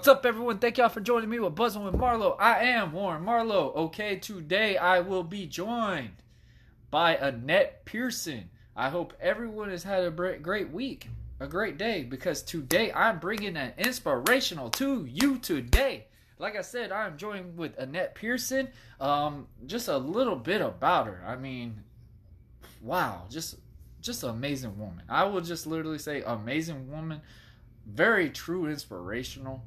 What's up, everyone? Thank y'all for joining me with Buzzing with Marlowe. I am Warren Marlowe. Okay, today I will be joined by Annette Pearson. I hope everyone has had a great week, a great day, because today I'm bringing an inspirational to you today. Like I said, I'm joined with Annette Pearson. Um, just a little bit about her. I mean, wow, just just an amazing woman. I will just literally say amazing woman. Very true inspirational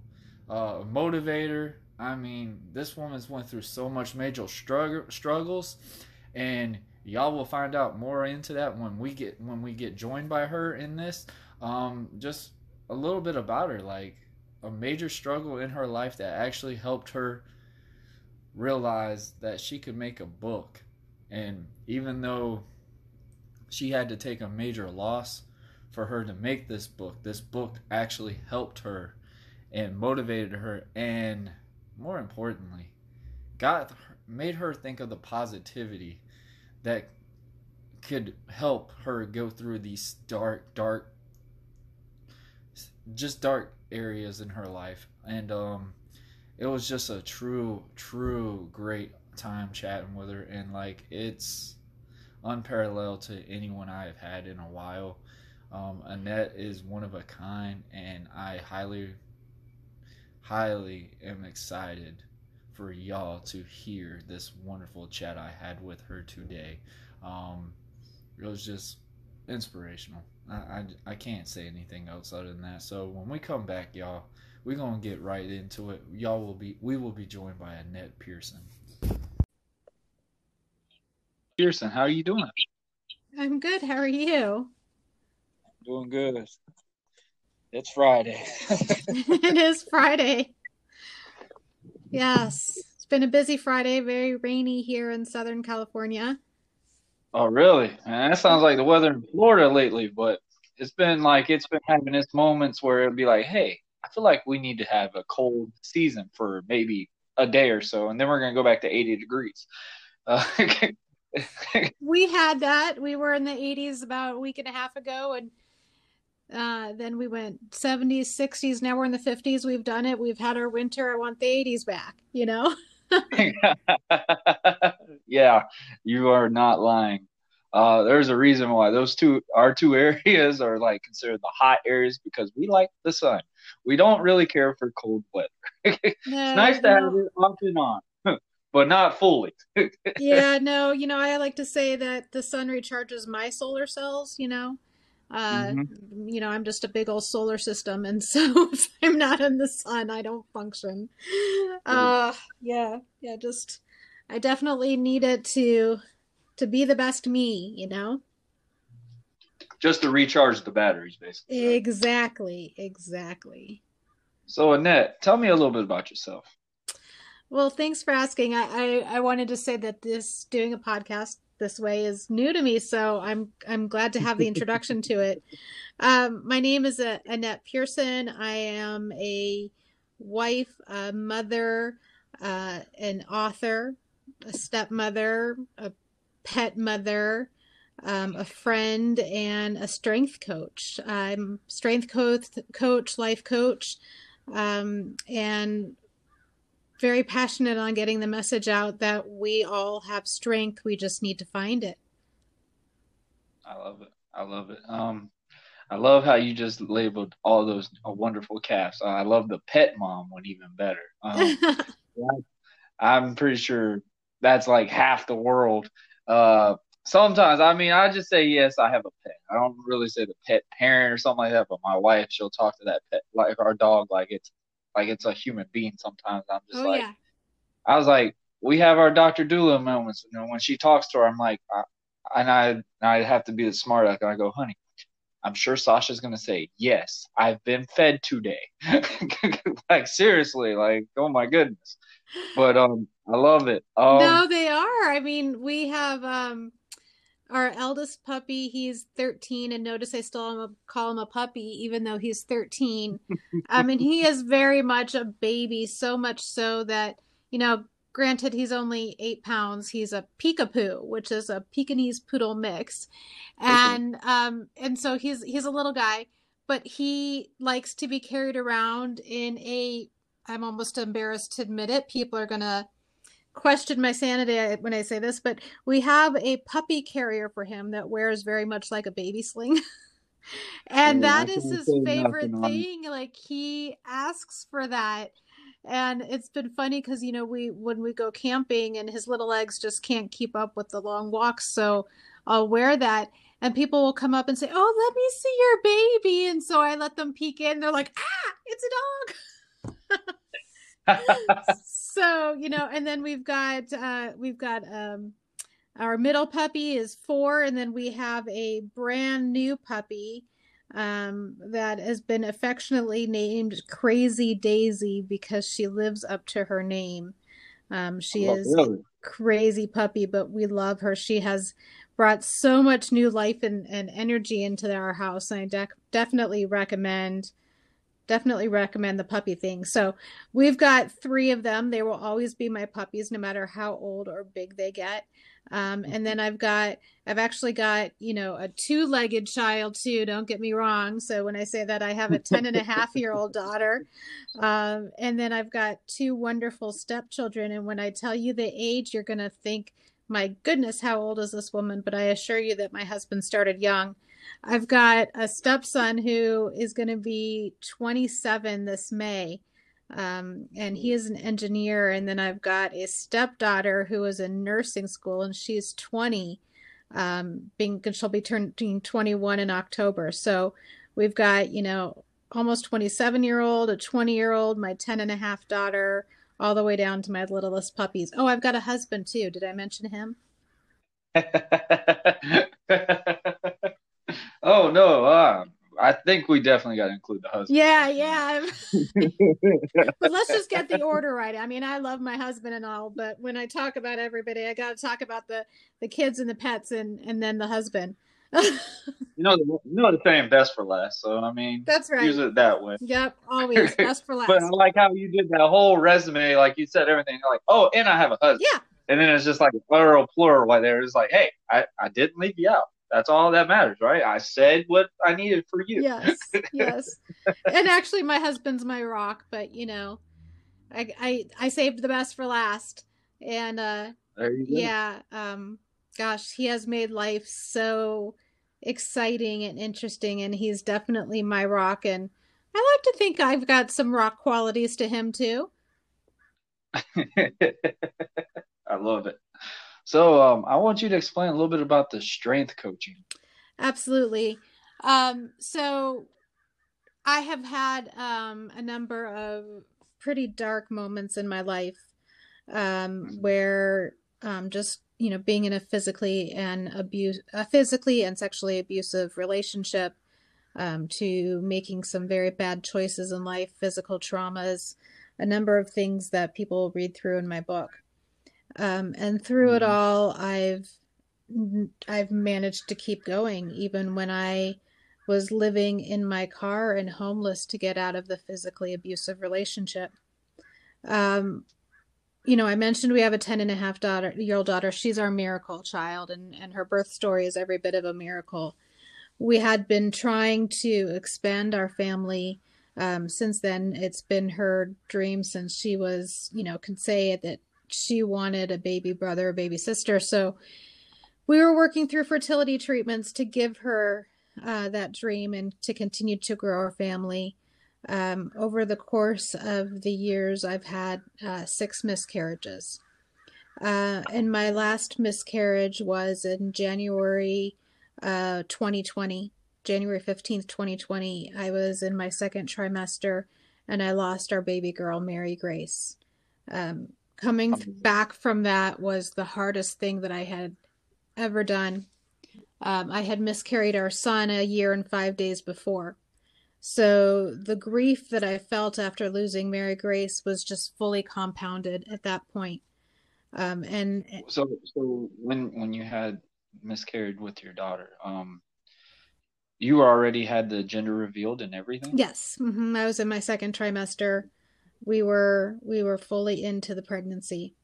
uh, motivator. I mean, this woman's went through so much major struggle, struggles, and y'all will find out more into that when we get when we get joined by her in this. Um, just a little bit about her, like a major struggle in her life that actually helped her realize that she could make a book, and even though she had to take a major loss for her to make this book, this book actually helped her and motivated her and more importantly got made her think of the positivity that could help her go through these dark dark just dark areas in her life and um it was just a true true great time chatting with her and like it's unparalleled to anyone I have had in a while. Um, Annette is one of a kind, and I highly highly am excited for y'all to hear this wonderful chat I had with her today. Um, it was just inspirational. I, I, I can't say anything else other than that. So when we come back, y'all, we're gonna get right into it. Y'all will be we will be joined by Annette Pearson. Pearson, how are you doing? I'm good. How are you? Doing good. It's Friday. it is Friday. Yes. It's been a busy Friday, very rainy here in Southern California. Oh, really? Man, that sounds like the weather in Florida lately, but it's been like it's been having its moments where it'll be like, hey, I feel like we need to have a cold season for maybe a day or so, and then we're going to go back to 80 degrees. Uh, we had that. We were in the 80s about a week and a half ago, and uh, then we went 70s, 60s. Now we're in the 50s. We've done it. We've had our winter. I want the 80s back, you know? yeah, you are not lying. Uh, there's a reason why those two, our two areas are like considered the hot areas because we like the sun. We don't really care for cold weather. it's no, nice to have it off and on, but not fully. yeah, no, you know, I like to say that the sun recharges my solar cells, you know? Uh, mm-hmm. You know, I'm just a big old solar system, and so if I'm not in the sun, I don't function. Uh, yeah, yeah, just I definitely need it to to be the best me, you know. Just to recharge the batteries, basically. Exactly, exactly. So Annette, tell me a little bit about yourself. Well, thanks for asking. I, I, I wanted to say that this doing a podcast this way is new to me, so I'm I'm glad to have the introduction to it. Um, my name is uh, Annette Pearson. I am a wife, a mother, uh, an author, a stepmother, a pet mother, um, a friend, and a strength coach. I'm strength coach, coach, life coach. um, and very passionate on getting the message out that we all have strength. We just need to find it. I love it. I love it. Um, I love how you just labeled all those wonderful calves. Uh, I love the pet mom one even better. Um, I'm pretty sure that's like half the world. Uh, sometimes, I mean, I just say yes, I have a pet. I don't really say the pet parent or something like that. But my wife, she'll talk to that pet like our dog, like it's like it's a human being. Sometimes I'm just oh, like, yeah. I was like, we have our Dr. Dolittle moments. You know, when she talks to her, I'm like, I, and I I have to be the smart aleck, and I go, honey, I'm sure Sasha's gonna say, Yes, I've been fed today. like seriously, like, oh my goodness. But um I love it. Um, no, they are. I mean, we have um our eldest puppy, he's 13, and notice I still call him a puppy, even though he's 13. I mean, he is very much a baby, so much so that, you know, granted he's only eight pounds he's a peekapoo which is a pekingese poodle mix and um and so he's he's a little guy but he likes to be carried around in a i'm almost embarrassed to admit it people are gonna question my sanity when i say this but we have a puppy carrier for him that wears very much like a baby sling. And yeah, that is his favorite thing like he asks for that. And it's been funny because you know we when we go camping and his little legs just can't keep up with the long walks so i'll wear that. And people will come up and say oh let me see your baby. And so i let them peek in. They're like ah it's a dog so you know and then we've got uh we've got um our middle puppy is four and then we have a brand new puppy um, that has been affectionately named Crazy Daisy because she lives up to her name. Um, she oh, is really? crazy puppy, but we love her. She has brought so much new life and, and energy into our house. And I de- definitely recommend definitely recommend the puppy thing. So we've got three of them. They will always be my puppies, no matter how old or big they get. Um, and then I've got, I've actually got, you know, a two legged child too. Don't get me wrong. So when I say that, I have a 10 and a half year old daughter. Um, and then I've got two wonderful stepchildren. And when I tell you the age, you're going to think, my goodness, how old is this woman? But I assure you that my husband started young. I've got a stepson who is going to be 27 this May. Um, and he is an engineer. And then I've got a stepdaughter who is in nursing school, and she's 20. Um, being she'll be turning 21 in October. So we've got you know almost 27 year old, a 20 year old, my 10 and a half daughter, all the way down to my littlest puppies. Oh, I've got a husband too. Did I mention him? oh no, uh, I think we definitely got to include the husband. Yeah, yeah. but let's just get the order right. I mean, I love my husband and all, but when I talk about everybody, I got to talk about the the kids and the pets and and then the husband. you know, you know the saying "best for last." So I mean, that's right. Use it that way. Yep, always best for last. but I like how you did that whole resume, like you said everything. Like, oh, and I have a husband. Yeah. And then it's just like a plural, plural, right there. It's like, hey, I, I didn't leave you out. That's all that matters, right? I said what I needed for you. Yes, yes. and actually, my husband's my rock, but you know, I I, I saved the best for last, and uh, yeah, um, gosh, he has made life so exciting and interesting, and he's definitely my rock. And I like to think I've got some rock qualities to him too. I love it. So um, I want you to explain a little bit about the strength coaching. Absolutely. Um, so I have had um, a number of pretty dark moments in my life um, mm-hmm. where um, just you know being in a physically and abuse a physically and sexually abusive relationship um, to making some very bad choices in life physical traumas a number of things that people read through in my book um, and through mm-hmm. it all, I've I've managed to keep going, even when I was living in my car and homeless to get out of the physically abusive relationship. Um, you know, I mentioned we have a 10 and a half daughter, year old daughter. She's our miracle child, and, and her birth story is every bit of a miracle. We had been trying to expand our family Um, since then, it's been her dream since she was, you know, can say it that she wanted a baby brother, a baby sister. So we were working through fertility treatments to give her uh, that dream and to continue to grow our family. Um, over the course of the years, I've had uh, six miscarriages. Uh, and my last miscarriage was in January uh, 2020, January 15th, 2020. I was in my second trimester and I lost our baby girl, Mary Grace. Um, coming back from that was the hardest thing that I had ever done. Um, I had miscarried our son a year and five days before. So the grief that I felt after losing Mary Grace was just fully compounded at that point. Um, and so, so when when you had miscarried with your daughter, um, you already had the gender revealed and everything. Yes, mm-hmm. I was in my second trimester. We were we were fully into the pregnancy.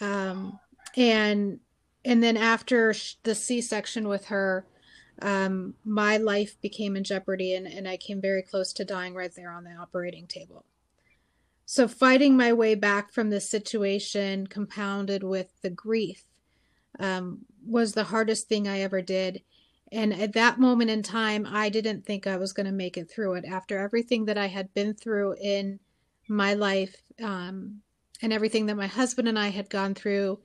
Um, and and then after the C-section with her, um, my life became in jeopardy and, and I came very close to dying right there on the operating table. So, fighting my way back from this situation, compounded with the grief, um, was the hardest thing I ever did. And at that moment in time, I didn't think I was going to make it through it. After everything that I had been through in my life um, and everything that my husband and I had gone through,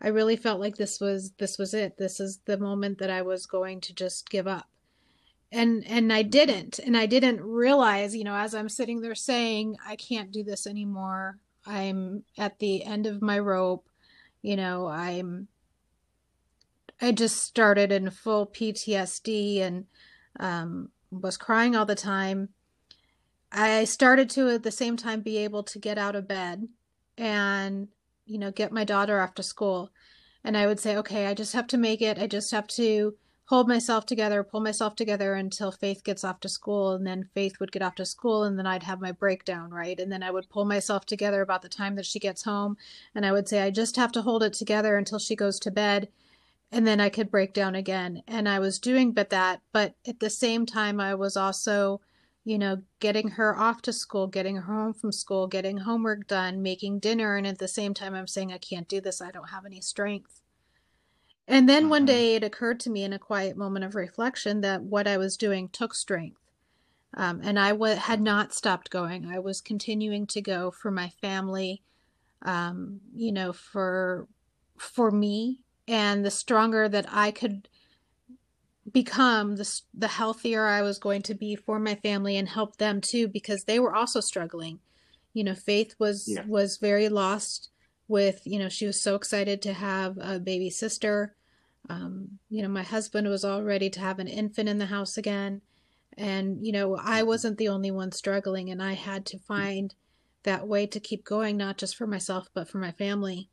I really felt like this was this was it. This is the moment that I was going to just give up. And and I didn't. And I didn't realize, you know, as I'm sitting there saying, I can't do this anymore. I'm at the end of my rope. You know, I'm I just started in full PTSD and um, was crying all the time. I started to at the same time be able to get out of bed and you know, get my daughter after school. And I would say, okay, I just have to make it. I just have to hold myself together, pull myself together until Faith gets off to school. And then Faith would get off to school, and then I'd have my breakdown, right? And then I would pull myself together about the time that she gets home. And I would say, I just have to hold it together until she goes to bed. And then I could break down again. And I was doing but that. But at the same time, I was also you know, getting her off to school, getting her home from school, getting homework done, making dinner. And at the same time, I'm saying, I can't do this. I don't have any strength. And then one mm-hmm. day it occurred to me in a quiet moment of reflection that what I was doing took strength. Um, and I w- had not stopped going. I was continuing to go for my family, um, you know, for for me. And the stronger that I could become the, the healthier I was going to be for my family and help them too because they were also struggling. You know, Faith was yeah. was very lost with, you know, she was so excited to have a baby sister. Um, you know, my husband was all ready to have an infant in the house again. And, you know, I mm-hmm. wasn't the only one struggling and I had to find that way to keep going, not just for myself, but for my family.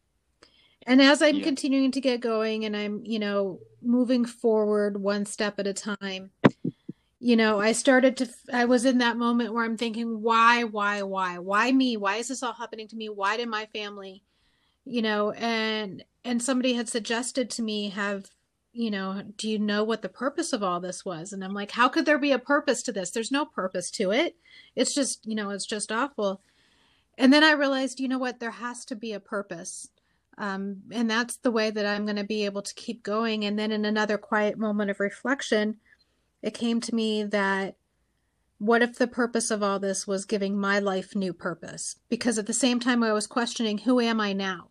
And as I'm yeah. continuing to get going and I'm, you know, moving forward one step at a time, you know, I started to, I was in that moment where I'm thinking, why, why, why, why me? Why is this all happening to me? Why did my family, you know, and, and somebody had suggested to me, have, you know, do you know what the purpose of all this was? And I'm like, how could there be a purpose to this? There's no purpose to it. It's just, you know, it's just awful. And then I realized, you know what? There has to be a purpose um, and that's the way that I'm going to be able to keep going. And then in another quiet moment of reflection, it came to me that what if the purpose of all this was giving my life new purpose? Because at the same time, I was questioning, who am I now?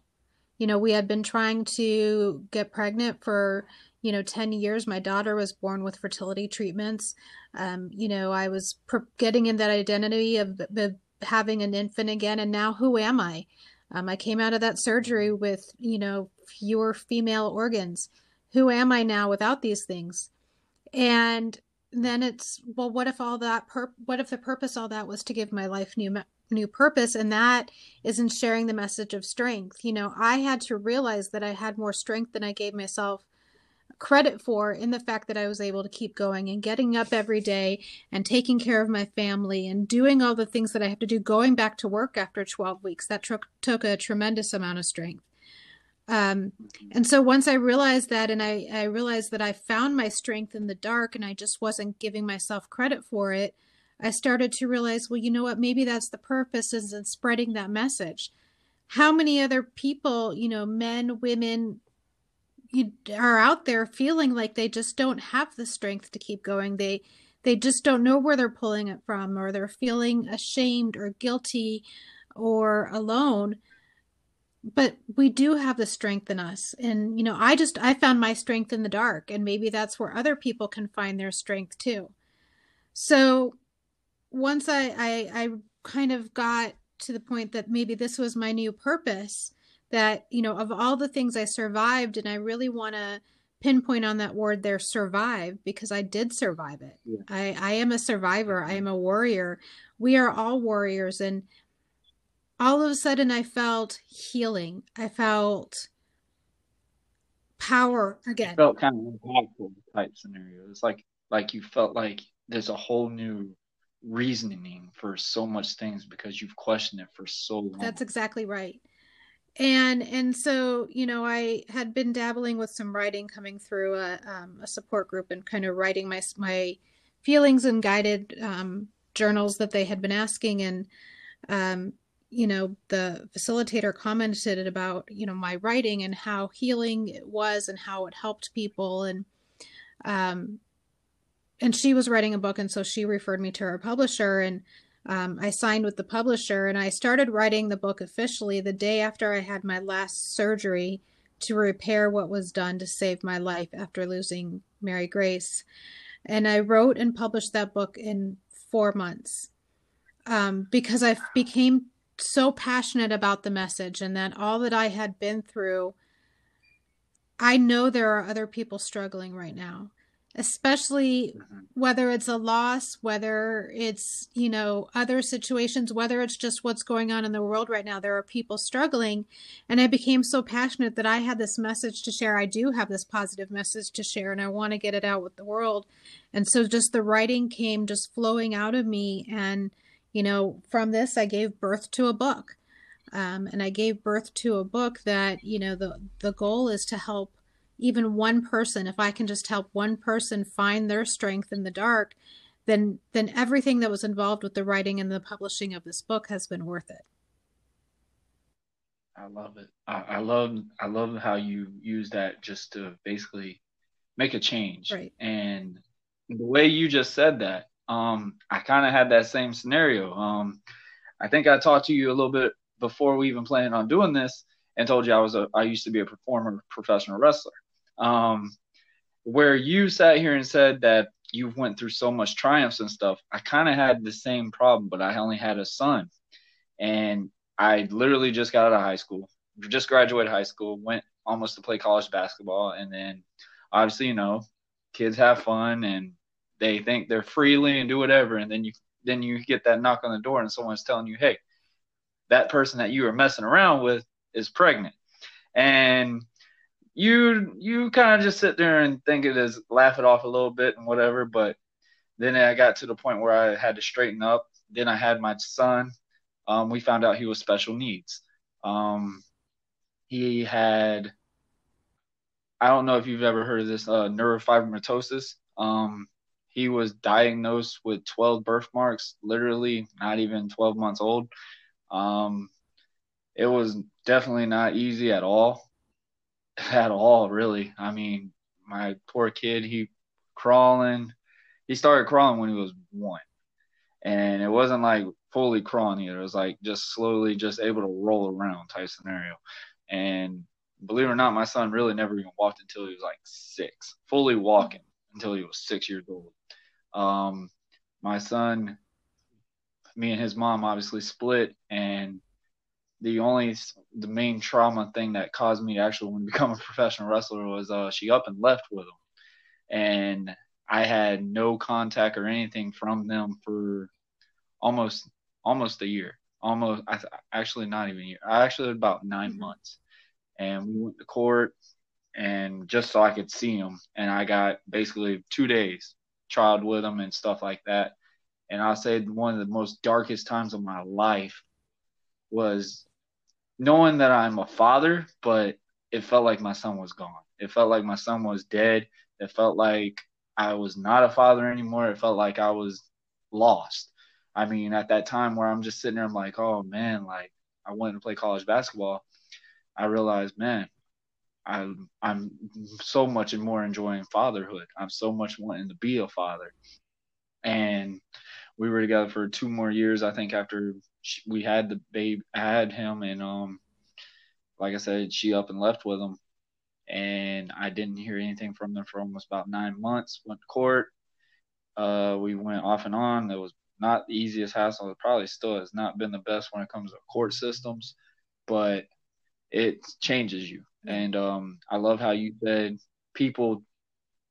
You know, we had been trying to get pregnant for, you know, 10 years. My daughter was born with fertility treatments. Um, you know, I was getting in that identity of, of having an infant again. And now who am I? Um, I came out of that surgery with, you know, fewer female organs. Who am I now without these things? And then it's well, what if all that pur- what if the purpose all that was to give my life new new purpose, and that is in sharing the message of strength. You know, I had to realize that I had more strength than I gave myself credit for in the fact that I was able to keep going and getting up every day and taking care of my family and doing all the things that I have to do, going back to work after 12 weeks. That took, took a tremendous amount of strength. Um, and so once I realized that, and I, I realized that I found my strength in the dark and I just wasn't giving myself credit for it, I started to realize, well, you know what? Maybe that's the purpose is in spreading that message. How many other people, you know, men, women, you are out there feeling like they just don't have the strength to keep going. They they just don't know where they're pulling it from or they're feeling ashamed or guilty or alone. But we do have the strength in us. And you know i just i found my strength in the dark and maybe that's where other people can find their strength too. So once i i, I kind of got to the point that maybe this was my new purpose that you know of all the things i survived and i really want to pinpoint on that word there survive because i did survive it yeah. i i am a survivor i mm-hmm. am a warrior we are all warriors and all of a sudden I felt healing. I felt power again. It felt kind of impactful type scenario. It's like like you felt like there's a whole new reasoning for so much things because you've questioned it for so long. That's exactly right. And and so you know I had been dabbling with some writing coming through a, um, a support group and kind of writing my my feelings and guided um, journals that they had been asking. And um, you know the facilitator commented about you know my writing and how healing it was and how it helped people. And um and she was writing a book and so she referred me to her publisher and um, i signed with the publisher and i started writing the book officially the day after i had my last surgery to repair what was done to save my life after losing mary grace. And i wrote and published that book in four months um, because i became so passionate about the message and that all that I had been through, I know there are other people struggling right now, especially mm-hmm. whether it's a loss, whether it's, you know, other situations, whether it's just what's going on in the world right now. There are people struggling. And I became so passionate that I had this message to share. I do have this positive message to share and I want to get it out with the world. And so just the writing came just flowing out of me and you know, from this, I gave birth to a book. Um, and I gave birth to a book that, you know, the, the goal is to help even one person. If I can just help one person find their strength in the dark, then, then everything that was involved with the writing and the publishing of this book has been worth it. I love it. I, I love, I love how you use that just to basically make a change. Right. And the way you just said that, um, I kind of had that same scenario. Um, I think I talked to you a little bit before we even planned on doing this, and told you I was a I used to be a performer, professional wrestler. Um, where you sat here and said that you went through so much triumphs and stuff, I kind of had the same problem, but I only had a son, and I literally just got out of high school, just graduated high school, went almost to play college basketball, and then obviously you know kids have fun and they think they're freely and do whatever, and then you then you get that knock on the door and someone's telling you, hey, that person that you were messing around with is pregnant, and you you kind of just sit there and think it is laugh it off a little bit and whatever, but then I got to the point where I had to straighten up. Then I had my son. Um, we found out he was special needs. Um, he had I don't know if you've ever heard of this uh, neurofibromatosis. Um, he was diagnosed with 12 birthmarks, literally not even 12 months old. Um, it was definitely not easy at all. At all, really. I mean, my poor kid, he crawling. He started crawling when he was one. And it wasn't like fully crawling either. It was like just slowly just able to roll around type scenario. And believe it or not, my son really never even walked until he was like six, fully walking until he was six years old. Um, my son, me and his mom obviously split, and the only the main trauma thing that caused me to actually want to become a professional wrestler was uh, she up and left with him, and I had no contact or anything from them for almost almost a year, almost I th- actually not even a year. I actually about 9 mm-hmm. months, and we went to court, and just so I could see him, and I got basically two days child with them and stuff like that. And I'll say one of the most darkest times of my life was knowing that I'm a father, but it felt like my son was gone. It felt like my son was dead. It felt like I was not a father anymore. It felt like I was lost. I mean, at that time where I'm just sitting there, I'm like, oh man, like I wanted to play college basketball. I realized, man, I'm I'm so much more enjoying fatherhood. I'm so much wanting to be a father, and we were together for two more years. I think after we had the babe, I had him, and um, like I said, she up and left with him, and I didn't hear anything from them for almost about nine months. Went to court. Uh, we went off and on. It was not the easiest hassle. It probably still has not been the best when it comes to court systems, but it changes you. And um, I love how you said people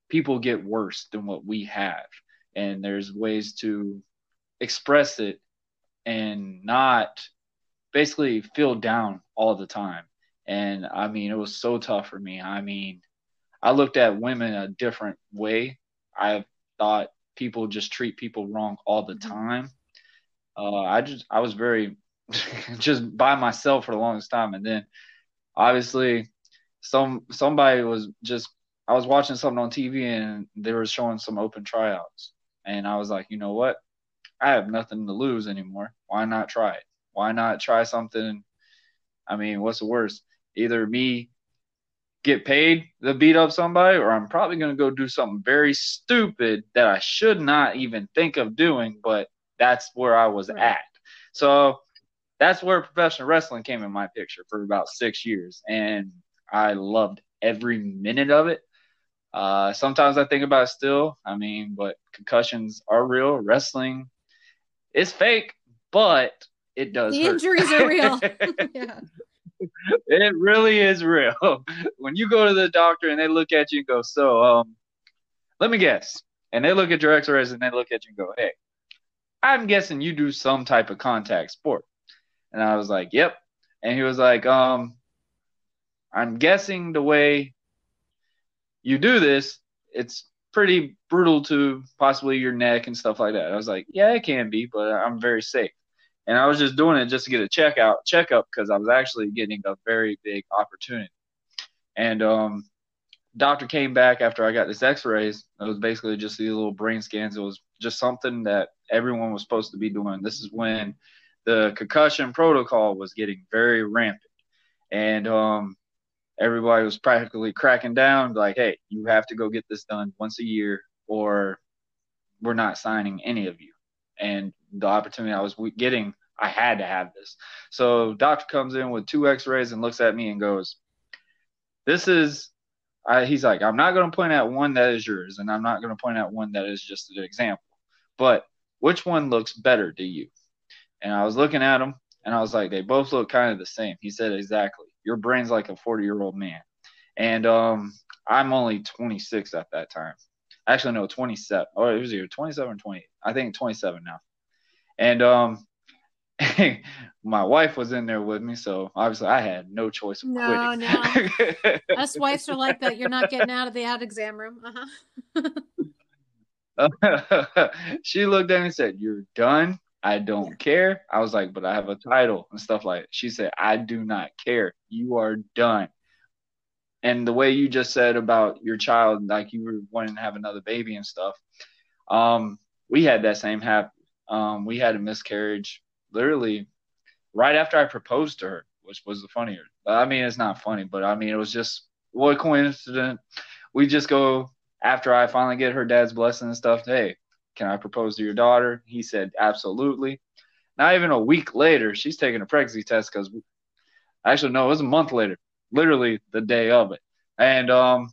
people get worse than what we have, and there's ways to express it and not basically feel down all the time. And I mean, it was so tough for me. I mean, I looked at women a different way. I thought people just treat people wrong all the mm-hmm. time. Uh, I just I was very just by myself for the longest time, and then obviously some somebody was just I was watching something on TV and they were showing some open tryouts, and I was like, you know what, I have nothing to lose anymore. Why not try it? Why not try something? I mean, what's the worst? Either me get paid to beat up somebody, or I'm probably going to go do something very stupid that I should not even think of doing, but that's where I was right. at. So that's where professional wrestling came in my picture for about six years. And I loved every minute of it. Uh, sometimes I think about it still. I mean, but concussions are real. Wrestling is fake, but it does. The hurt. injuries are real. yeah it really is real. When you go to the doctor and they look at you and go, "So, um, let me guess," and they look at your X-rays and they look at you and go, "Hey, I'm guessing you do some type of contact sport," and I was like, "Yep," and he was like, "Um, I'm guessing the way you do this, it's pretty brutal to possibly your neck and stuff like that." I was like, "Yeah, it can be, but I'm very safe." and I was just doing it just to get a check checkout checkup because I was actually getting a very big opportunity. And um, doctor came back after I got this X-rays. It was basically just these little brain scans. It was just something that everyone was supposed to be doing. This is when the concussion protocol was getting very rampant, and um, everybody was practically cracking down, like, "Hey, you have to go get this done once a year, or we're not signing any of you." And the opportunity I was getting, I had to have this. So doctor comes in with two X-rays and looks at me and goes, "This is." I, he's like, "I'm not going to point out one that is yours, and I'm not going to point out one that is just an example, but which one looks better to you?" And I was looking at him, and I was like, "They both look kind of the same." He said, "Exactly. Your brain's like a 40 year old man." And um, I'm only 26 at that time. Actually, no, 27. Oh, it was either 27 or 28. I think 27 now. And um, my wife was in there with me, so obviously I had no choice of no, quitting. No, Us wives are like that. You're not getting out of the ad exam room. Uh-huh. she looked at me and said, "You're done." I don't care. I was like, but I have a title and stuff like that. She said, I do not care. You are done. And the way you just said about your child, like you were wanting to have another baby and stuff, um, we had that same happen. Um, we had a miscarriage literally right after I proposed to her, which was the funnier. I mean, it's not funny, but I mean, it was just what coincidence. We just go after I finally get her dad's blessing and stuff. Hey, can I propose to your daughter? He said, absolutely. Not even a week later, she's taking a pregnancy test because actually, no, it was a month later, literally the day of it. And um,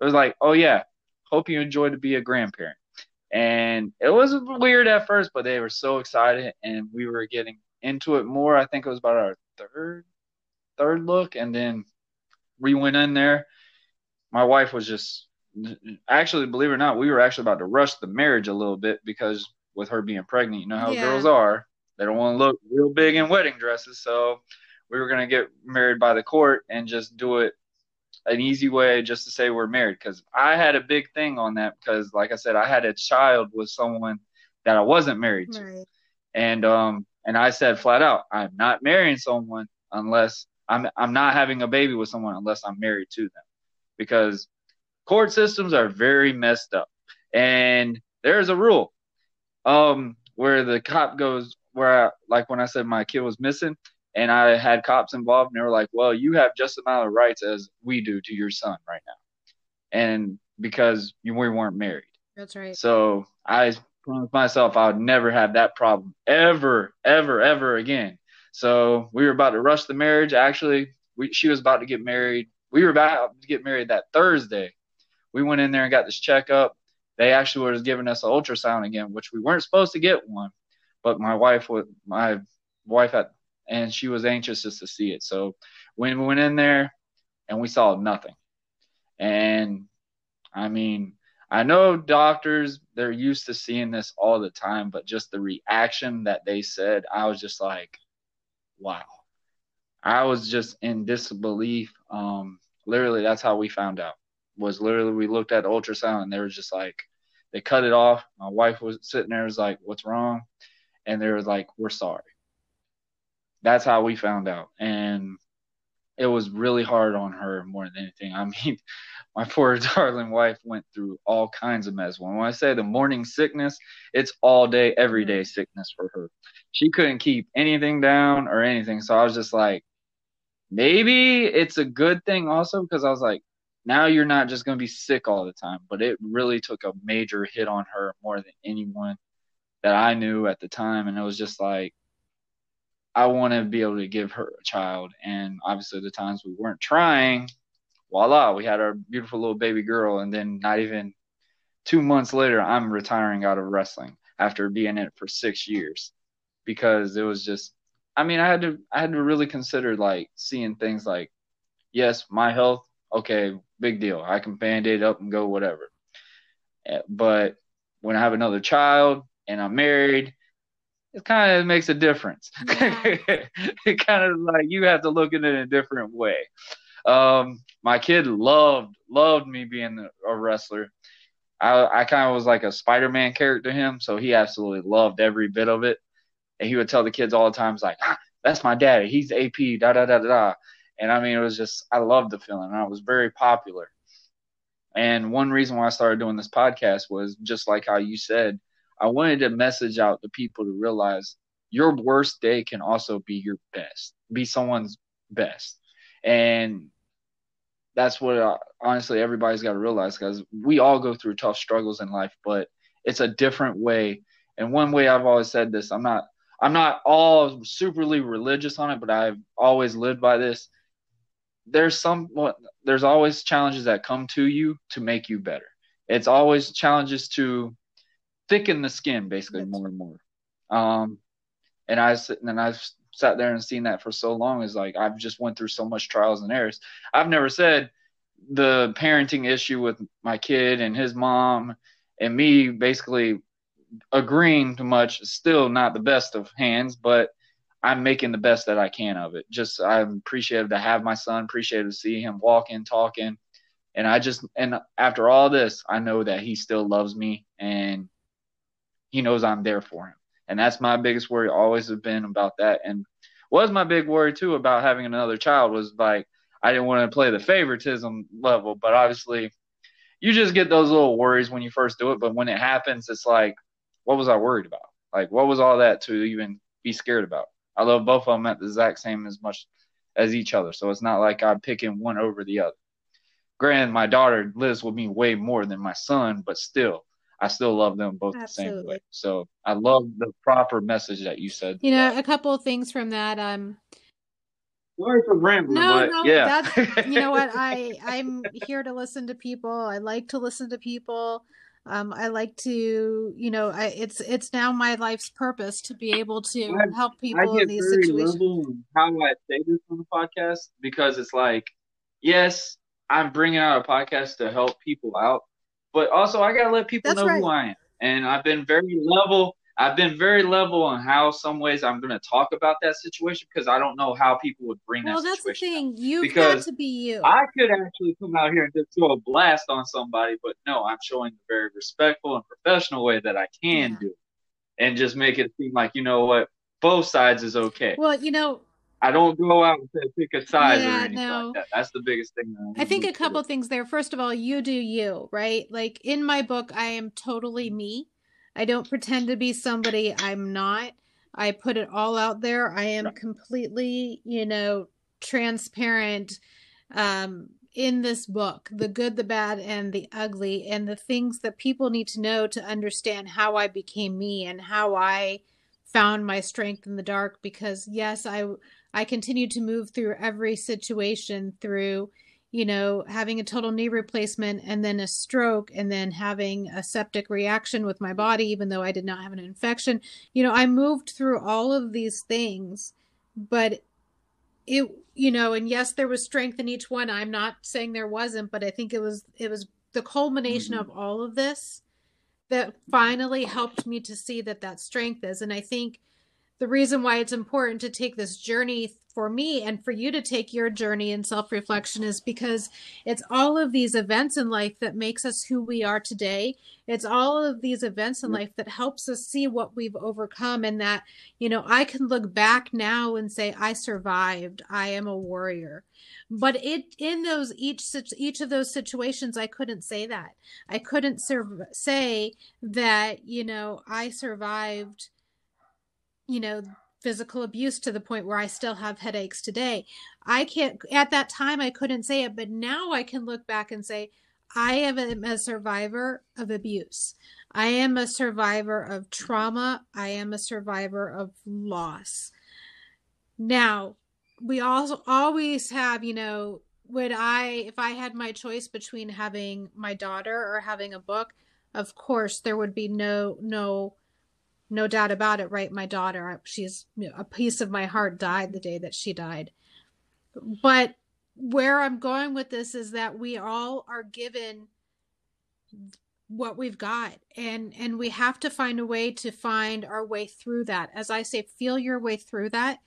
it was like, oh, yeah, hope you enjoy to be a grandparent. And it was weird at first, but they were so excited, and we were getting into it more. I think it was about our third third look, and then we went in there. My wife was just actually, believe it or not, we were actually about to rush the marriage a little bit because with her being pregnant, you know how yeah. girls are. They don't want to look real big in wedding dresses, so we were gonna get married by the court and just do it an easy way just to say we're married because I had a big thing on that because, like I said, I had a child with someone that I wasn't married to, right. and um, and I said flat out, I'm not marrying someone unless I'm I'm not having a baby with someone unless I'm married to them, because court systems are very messed up, and there's a rule. Um, where the cop goes where I, like when I said my kid was missing and I had cops involved and they were like, "Well, you have just the amount of rights as we do to your son right now." And because you we weren't married. That's right. So I promised myself I would never have that problem ever, ever, ever again. So we were about to rush the marriage. Actually, we, she was about to get married. We were about to get married that Thursday. We went in there and got this checkup. They actually was giving us an ultrasound again, which we weren't supposed to get one, but my wife was my wife had, and she was anxious just to see it. So when we went in there, and we saw nothing. And I mean, I know doctors, they're used to seeing this all the time, but just the reaction that they said, I was just like, wow. I was just in disbelief. Um, literally, that's how we found out. Was literally we looked at the ultrasound and they were just like, they cut it off. My wife was sitting there, was like, "What's wrong?" And they were like, "We're sorry." That's how we found out, and it was really hard on her more than anything. I mean, my poor darling wife went through all kinds of mess. When I say the morning sickness, it's all day, every day sickness for her. She couldn't keep anything down or anything. So I was just like, maybe it's a good thing also because I was like, now you're not just going to be sick all the time. But it really took a major hit on her more than anyone that I knew at the time. And it was just like, I want to be able to give her a child. And obviously, the times we weren't trying, voila, we had our beautiful little baby girl. And then not even two months later, I'm retiring out of wrestling after being in it for six years because it was just, I mean, I had to, I had to really consider like seeing things like, yes, my health, okay, big deal. I can band aid up and go whatever. Eh, but when I have another child and I'm married, it kind of makes a difference. Yeah. it kind of like you have to look at it in a different way. Um, my kid loved loved me being a wrestler. I I kind of was like a Spider-Man character to him, so he absolutely loved every bit of it. And he would tell the kids all the time, like, ah, that's my daddy. He's AP." Da da da da da. And I mean, it was just I loved the feeling. I was very popular. And one reason why I started doing this podcast was just like how you said, I wanted to message out to people to realize your worst day can also be your best, be someone's best. And that's what uh, honestly everybody's got to realize because we all go through tough struggles in life, but it's a different way. And one way I've always said this, I'm not I'm not all superly religious on it, but I've always lived by this. There's some there's always challenges that come to you to make you better. It's always challenges to thicken the skin, basically more and more. Um, and I and I've sat there and seen that for so long is like I've just went through so much trials and errors. I've never said the parenting issue with my kid and his mom and me basically agreeing to much is still not the best of hands, but I'm making the best that I can of it. Just I'm appreciative to have my son, appreciative to see him walking, talking. And I just and after all this, I know that he still loves me and he knows I'm there for him. And that's my biggest worry always has been about that. And was my big worry too about having another child was like I didn't want to play the favoritism level, but obviously you just get those little worries when you first do it. But when it happens, it's like, what was I worried about? Like, what was all that to even be scared about? I love both of them at the exact same as much as each other. So it's not like I'm picking one over the other. Granted, my daughter lives with me way more than my son, but still, I still love them both Absolutely. the same way. So I love the proper message that you said. You know, a couple of things from that. Um, sorry for rambling, no, no, yeah. That's, you know what? I I'm here to listen to people. I like to listen to people. Um, I like to, you know, I, it's it's now my life's purpose to be able to I, help people in these situations. How I say this on the podcast because it's like, yes, I'm bringing out a podcast to help people out, but also I gotta let people That's know right. who I am. And I've been very level. I've been very level on how some ways I'm going to talk about that situation because I don't know how people would bring well, that. Well, that's the thing. You got to be you. I could actually come out here and just throw a blast on somebody, but no, I'm showing the very respectful and professional way that I can yeah. do, and just make it seem like you know what, both sides is okay. Well, you know, I don't go out and say pick a side yeah, or anything no. like that. That's the biggest thing. I, I think a couple things there. First of all, you do you, right? Like in my book, I am totally me. I don't pretend to be somebody I'm not. I put it all out there. I am completely, you know, transparent um, in this book the good, the bad, and the ugly, and the things that people need to know to understand how I became me and how I found my strength in the dark. Because, yes, I, I continue to move through every situation through you know, having a total knee replacement and then a stroke and then having a septic reaction with my body, even though I did not have an infection. You know, I moved through all of these things, but it, you know, and yes, there was strength in each one. I'm not saying there wasn't, but I think it was, it was the culmination mm-hmm. of all of this that finally helped me to see that that strength is. And I think the reason why it's important to take this journey for me and for you to take your journey in self-reflection is because it's all of these events in life that makes us who we are today. It's all of these events in mm-hmm. life that helps us see what we've overcome and that you know i can look back now and say i survived. I am a warrior. But it in those each each of those situations i couldn't say that. I couldn't sur- say that you know i survived you know physical abuse to the point where I still have headaches today. I can't, at that time, I couldn't say it, but now I can look back and say, I am a survivor of abuse. I am a survivor of trauma. I am a survivor of loss. Now, we also always have, you know, would I, if I had my choice between having my daughter or having a book, of course, there would be no, no, no doubt about it, right? My daughter, she's you know, a piece of my heart died the day that she died. But where I'm going with this is that we all are given what we've got and and we have to find a way to find our way through that as i say feel your way through that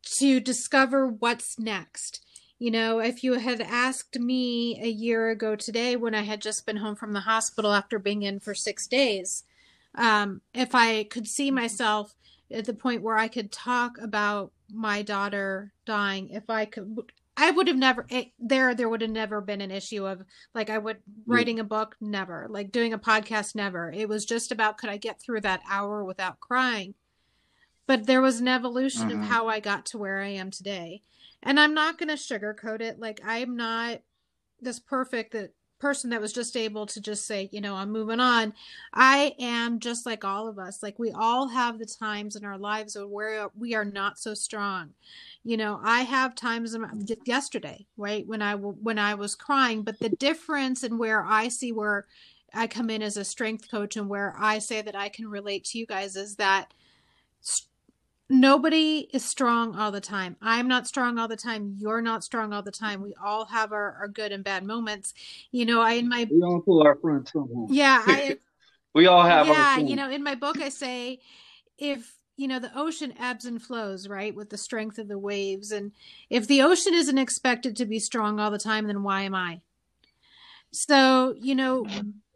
to discover what's next you know if you had asked me a year ago today when i had just been home from the hospital after being in for 6 days um, if I could see myself at the point where I could talk about my daughter dying, if I could, I would have never it, there. There would have never been an issue of like I would writing a book, never like doing a podcast, never. It was just about could I get through that hour without crying. But there was an evolution of mm-hmm. how I got to where I am today, and I'm not going to sugarcoat it. Like I'm not this perfect that person that was just able to just say, you know, I'm moving on. I am just like all of us. Like we all have the times in our lives where we are not so strong. You know, I have times yesterday, right, when I when I was crying, but the difference in where I see where I come in as a strength coach and where I say that I can relate to you guys is that nobody is strong all the time. I'm not strong all the time. You're not strong all the time. We all have our, our good and bad moments. You know, I in my we all pull our friends. Yeah, I, we all have. Yeah, you know, in my book I say if you know the ocean ebbs and flows right with the strength of the waves and if the ocean isn't expected to be strong all the time then why am i so you know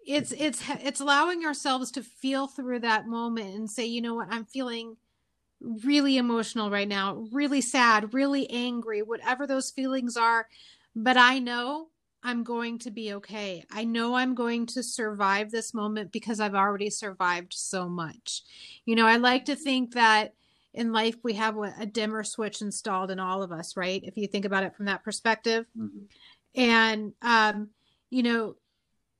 it's it's it's allowing ourselves to feel through that moment and say you know what i'm feeling really emotional right now, really sad, really angry, whatever those feelings are. But I know I'm going to be okay. I know I'm going to survive this moment because I've already survived so much. You know, I like to think that in life we have a dimmer switch installed in all of us, right? If you think about it from that perspective. Mm-hmm. And, um, you know,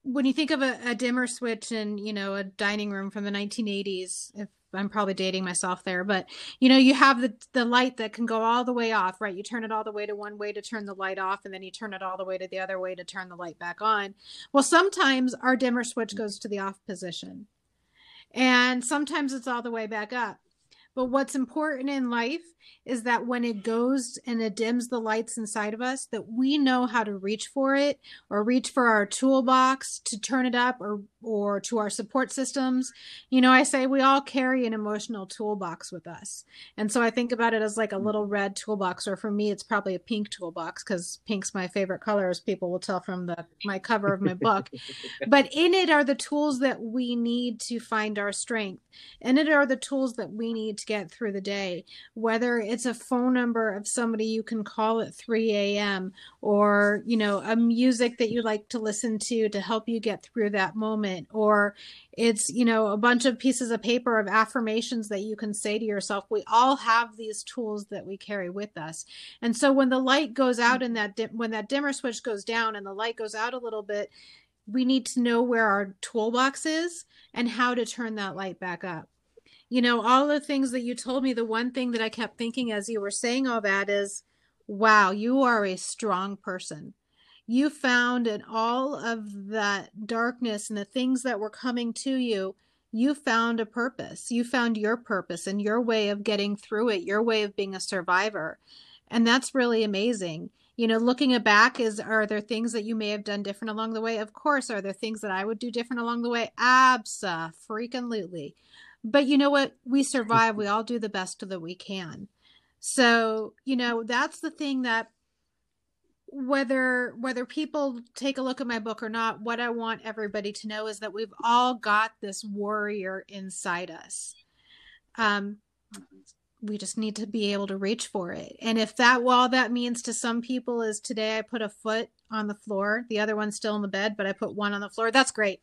when you think of a, a dimmer switch in, you know, a dining room from the 1980s, if I'm probably dating myself there, but you know, you have the the light that can go all the way off, right? You turn it all the way to one way to turn the light off, and then you turn it all the way to the other way to turn the light back on. Well, sometimes our dimmer switch goes to the off position, and sometimes it's all the way back up. But what's important in life is that when it goes and it dims the lights inside of us, that we know how to reach for it or reach for our toolbox to turn it up or or to our support systems. You know, I say we all carry an emotional toolbox with us. And so I think about it as like a mm. little red toolbox, or for me it's probably a pink toolbox because pink's my favorite color, as people will tell from the my cover of my book. but in it are the tools that we need to find our strength. In it are the tools that we need to get through the day, whether it's a phone number of somebody you can call at 3 a.m. or, you know, a music that you like to listen to to help you get through that moment, or it's, you know, a bunch of pieces of paper of affirmations that you can say to yourself. We all have these tools that we carry with us. And so when the light goes hmm. out and that, dim- when that dimmer switch goes down and the light goes out a little bit, we need to know where our toolbox is and how to turn that light back up. You know, all the things that you told me, the one thing that I kept thinking as you were saying all that is, wow, you are a strong person. You found in all of that darkness and the things that were coming to you, you found a purpose. You found your purpose and your way of getting through it, your way of being a survivor. And that's really amazing you know looking back is are there things that you may have done different along the way of course are there things that i would do different along the way absolutely but you know what we survive we all do the best that we can so you know that's the thing that whether whether people take a look at my book or not what i want everybody to know is that we've all got this warrior inside us um we just need to be able to reach for it. And if that, well, that means to some people is today I put a foot on the floor, the other one's still in the bed, but I put one on the floor. That's great.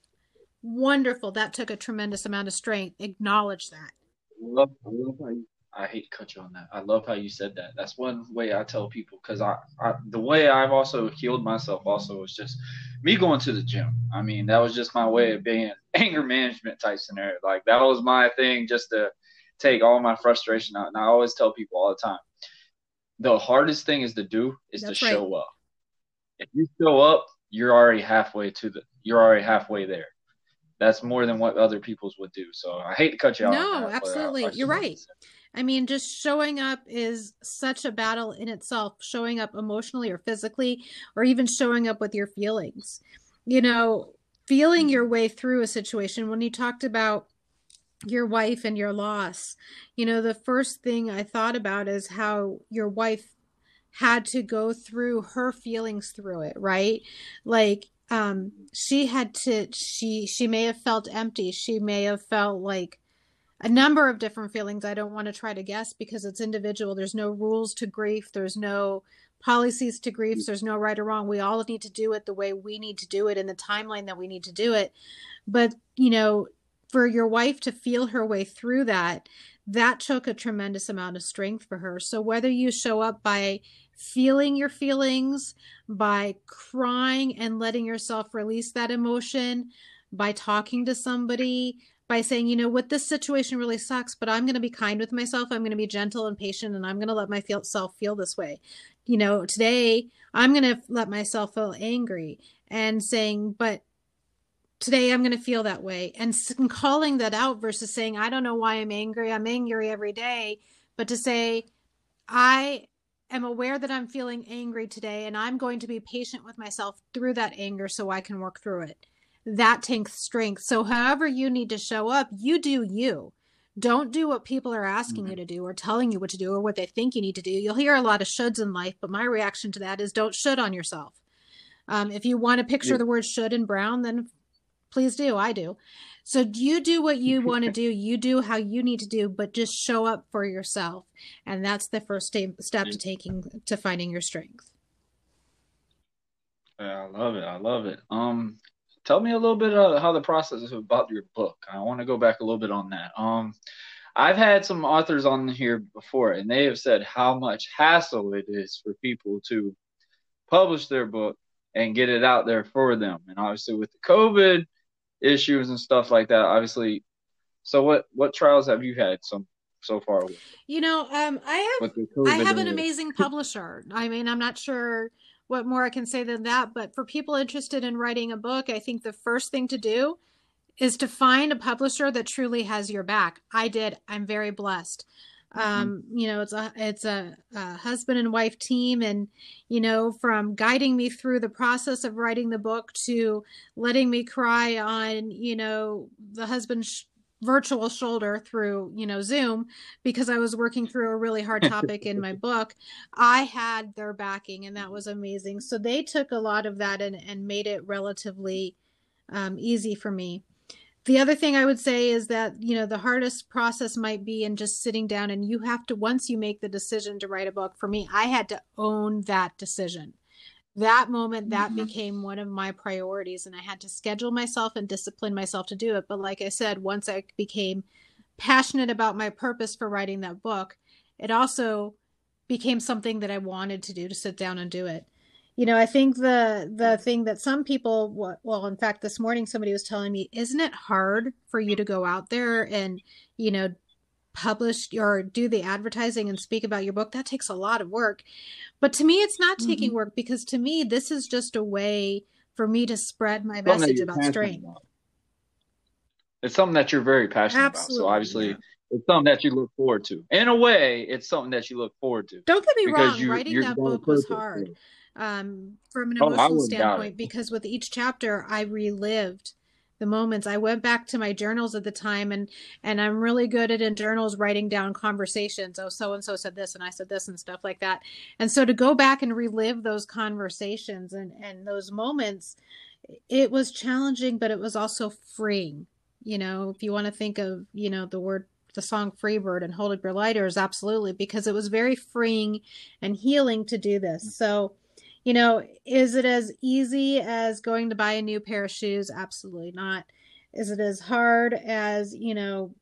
Wonderful. That took a tremendous amount of strength. Acknowledge that. I love, I love how you, I hate to cut you on that. I love how you said that. That's one way I tell people because I, I, the way I've also healed myself also is just me going to the gym. I mean, that was just my way of being anger management type scenario. Like that was my thing just to take all my frustration out. And I always tell people all the time, the hardest thing is to do is That's to right. show up. If you show up, you're already halfway to the you're already halfway there. That's more than what other people's would do. So I hate to cut you off. No, uh, absolutely. You're right. I mean, just showing up is such a battle in itself, showing up emotionally or physically, or even showing up with your feelings. You know, feeling your way through a situation. When you talked about your wife and your loss. You know, the first thing I thought about is how your wife had to go through her feelings through it, right? Like um she had to she she may have felt empty. She may have felt like a number of different feelings. I don't want to try to guess because it's individual. There's no rules to grief. There's no policies to griefs. There's no right or wrong. We all need to do it the way we need to do it in the timeline that we need to do it. But, you know, for your wife to feel her way through that, that took a tremendous amount of strength for her. So whether you show up by feeling your feelings, by crying and letting yourself release that emotion, by talking to somebody, by saying, you know what, this situation really sucks, but I'm going to be kind with myself. I'm going to be gentle and patient, and I'm going to let myself feel this way. You know, today I'm going to let myself feel angry and saying, but today I'm going to feel that way. And calling that out versus saying, I don't know why I'm angry. I'm angry every day. But to say, I am aware that I'm feeling angry today and I'm going to be patient with myself through that anger so I can work through it. That takes strength. So, however you need to show up, you do you. Don't do what people are asking mm-hmm. you to do or telling you what to do or what they think you need to do. You'll hear a lot of shoulds in life, but my reaction to that is don't should on yourself. Um, if you want to picture yeah. the word should in brown, then please do. I do. So you do what you want to do. You do how you need to do, but just show up for yourself. And that's the first step to taking to finding your strength. I love it. I love it. Um, tell me a little bit of how the process is about your book. I want to go back a little bit on that. Um, I've had some authors on here before, and they have said how much hassle it is for people to publish their book and get it out there for them. And obviously, with the COVID, issues and stuff like that. Obviously, so what what trials have you had some so far? You know, um, I have I have an amazing publisher. I mean, I'm not sure what more I can say than that, but for people interested in writing a book, I think the first thing to do is to find a publisher that truly has your back. I did. I'm very blessed. Mm-hmm. um you know it's a it's a, a, husband and wife team and you know from guiding me through the process of writing the book to letting me cry on you know the husband's virtual shoulder through you know zoom because i was working through a really hard topic in my book i had their backing and that was amazing so they took a lot of that and, and made it relatively um, easy for me the other thing I would say is that, you know, the hardest process might be in just sitting down and you have to, once you make the decision to write a book, for me, I had to own that decision. That moment, that mm-hmm. became one of my priorities, and I had to schedule myself and discipline myself to do it. But like I said, once I became passionate about my purpose for writing that book, it also became something that I wanted to do to sit down and do it you know i think the the thing that some people well in fact this morning somebody was telling me isn't it hard for you to go out there and you know publish or do the advertising and speak about your book? That takes a lot of work. But to me it's not mm-hmm. taking work because to me this is just a way for me to spread my message about strength about. it's something that you're very passionate Absolutely, about. So obviously yeah. it's something that you look forward to. In a way it's something that you look forward to don't get me wrong you, writing that book was hard um, from an oh, emotional standpoint because with each chapter I relived the moments. I went back to my journals at the time and and i'm really good at in journals writing down conversations. Oh so and so said this and i said this and stuff like that. And so to go back and relive those conversations and and those moments it was challenging but it was also freeing. You know if you want to think of you know the word the song Freebird and Hold Up Your Lighters, absolutely, because it was very freeing and healing to do this. So you know, is it as easy as going to buy a new pair of shoes? Absolutely not. Is it as hard as, you know,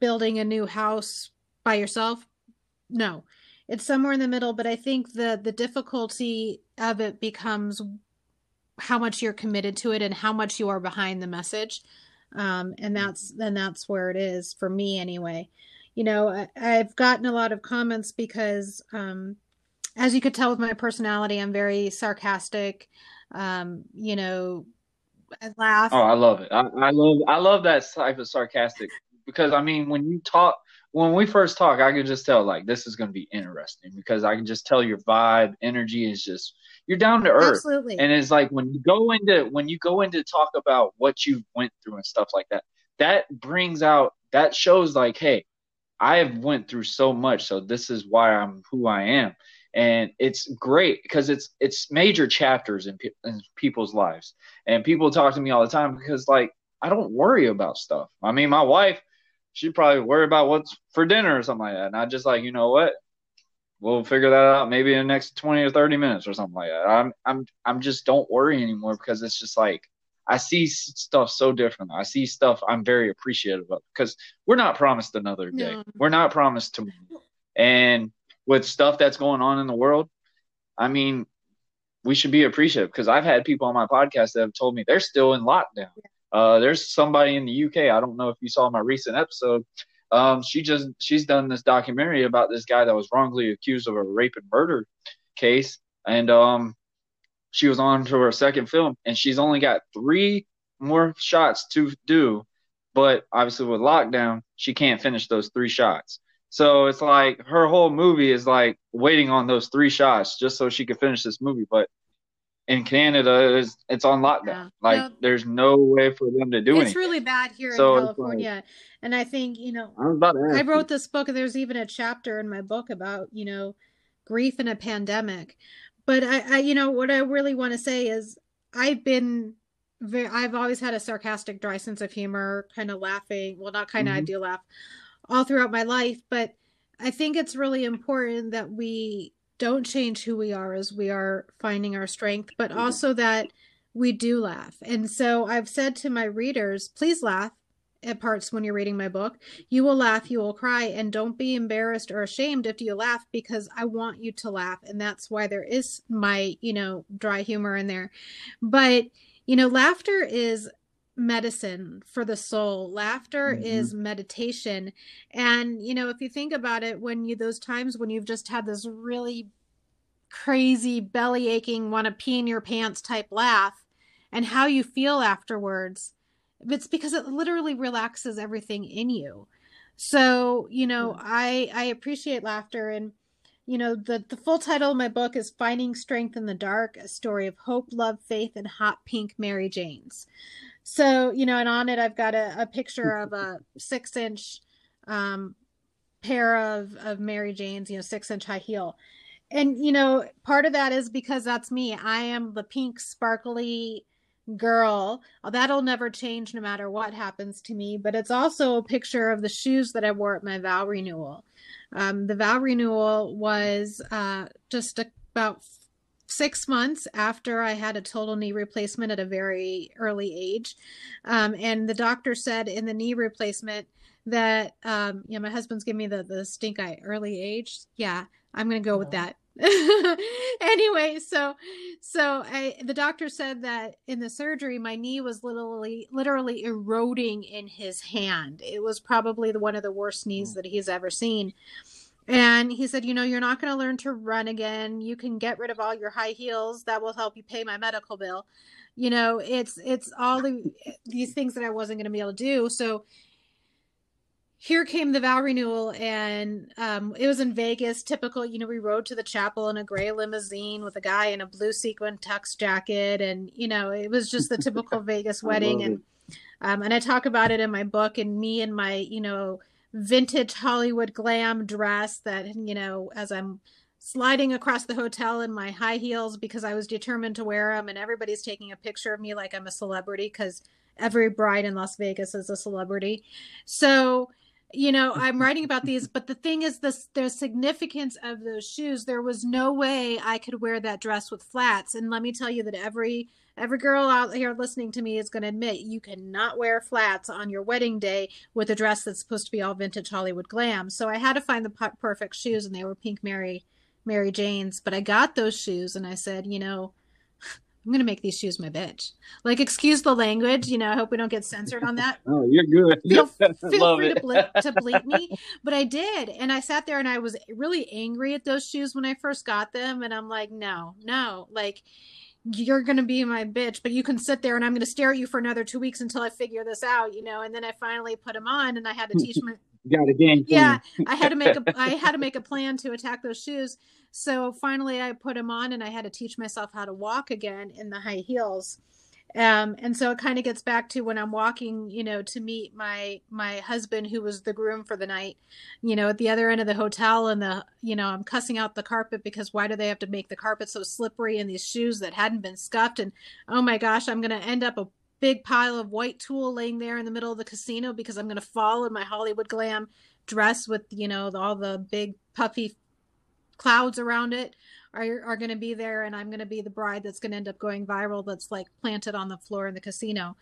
building a new house by yourself? No. It's somewhere in the middle, but I think the the difficulty of it becomes how much you're committed to it and how much you are behind the message. Um, and that's and that's where it is for me anyway. You know, I, I've gotten a lot of comments because um, as you could tell with my personality, I'm very sarcastic. Um, you know, I laugh. Oh, I love it. I, I love I love that type of sarcastic because I mean, when you talk, when we first talk, I can just tell like this is going to be interesting because I can just tell your vibe, energy is just you're down to earth. Absolutely. And it's like when you go into when you go into talk about what you went through and stuff like that, that brings out that shows like, hey, I have went through so much, so this is why I'm who I am and it's great because it's it's major chapters in, pe- in people's lives and people talk to me all the time because like i don't worry about stuff i mean my wife she'd probably worry about what's for dinner or something like that and i just like you know what we'll figure that out maybe in the next 20 or 30 minutes or something like that i'm i'm i'm just don't worry anymore because it's just like I see stuff so different. I see stuff I'm very appreciative of because we're not promised another day. No. We're not promised tomorrow. And with stuff that's going on in the world, I mean, we should be appreciative because I've had people on my podcast that have told me they're still in lockdown. Uh, there's somebody in the UK. I don't know if you saw my recent episode. Um, she just she's done this documentary about this guy that was wrongly accused of a rape and murder case, and um, she was on to her second film, and she's only got three more shots to do, but obviously with lockdown, she can't finish those three shots. So it's like her whole movie is like waiting on those three shots just so she could finish this movie. But in Canada, it's, it's on lockdown. Yeah. Like no, there's no way for them to do it's anything. It's really bad here so in California. Like, and I think, you know, I, I wrote this book. There's even a chapter in my book about, you know, grief in a pandemic. But I, I you know, what I really want to say is I've been very, I've always had a sarcastic, dry sense of humor, kind of laughing. Well, not kind of, mm-hmm. I do laugh all throughout my life. But I think it's really important that we don't change who we are as we are finding our strength, but mm-hmm. also that we do laugh. And so I've said to my readers, please laugh at parts when you're reading my book. You will laugh, you will cry, and don't be embarrassed or ashamed if you laugh because I want you to laugh. And that's why there is my, you know, dry humor in there. But, you know, laughter is medicine for the soul. Laughter mm-hmm. is meditation. And, you know, if you think about it, when you, those times when you've just had this really crazy, belly aching, want to pee in your pants type laugh, and how you feel afterwards, it's because it literally relaxes everything in you. So, you know, mm-hmm. I, I appreciate laughter and, you know the the full title of my book is finding strength in the dark a story of hope love faith and hot pink mary janes so, you know, and on it, I've got a, a picture of a six inch um, pair of, of Mary Jane's, you know, six inch high heel. And, you know, part of that is because that's me. I am the pink, sparkly girl. That'll never change no matter what happens to me. But it's also a picture of the shoes that I wore at my vow renewal. Um, the vow renewal was uh, just about six months after I had a total knee replacement at a very early age. Um, and the doctor said in the knee replacement that, um, yeah, my husband's giving me the, the stink eye early age. Yeah, I'm going to go with that. anyway, so so I the doctor said that in the surgery my knee was literally literally eroding in his hand. It was probably the, one of the worst knees that he's ever seen. And he said, you know, you're not going to learn to run again. You can get rid of all your high heels. That will help you pay my medical bill. You know, it's it's all the, these things that I wasn't going to be able to do. So here came the vow renewal and um, it was in vegas typical you know we rode to the chapel in a gray limousine with a guy in a blue sequin tux jacket and you know it was just the typical vegas wedding and um, and i talk about it in my book and me and my you know vintage Hollywood glam dress that, you know, as I'm sliding across the hotel in my high heels because I was determined to wear them, and everybody's taking a picture of me like I'm a celebrity because every bride in Las Vegas is a celebrity. So, you know, I'm writing about these, but the thing is, this the significance of those shoes. There was no way I could wear that dress with flats, and let me tell you that every every girl out here listening to me is going to admit you cannot wear flats on your wedding day with a dress that's supposed to be all vintage Hollywood glam. So I had to find the perfect shoes, and they were pink Mary Mary Jane's. But I got those shoes, and I said, you know, I'm gonna make these shoes my bitch. Like, excuse the language. You know, I hope we don't get censored on that. oh, you're good. Feel, feel free to to bleep me. But I did, and I sat there and I was really angry at those shoes when I first got them, and I'm like, no, no, like you're going to be my bitch, but you can sit there and I'm going to stare at you for another two weeks until I figure this out, you know. And then I finally put them on, and I had to teach my. Got a game. Yeah, I had to make a I had to make a plan to attack those shoes. So finally, I put them on, and I had to teach myself how to walk again in the high heels um, and so it kind of gets back to when i'm walking you know to meet my my husband who was the groom for the night you know at the other end of the hotel and the you know i'm cussing out the carpet because why do they have to make the carpet so slippery and these shoes that hadn't been scuffed? And oh my gosh i'm going to end up a big pile of white tulle laying there in the middle of the casino because i'm going to fall in my hollywood glam dress with you know all the big puffy clouds around it are are going to be there and I'm going to be the bride that's going to end up going viral that's like planted on the floor in the casino.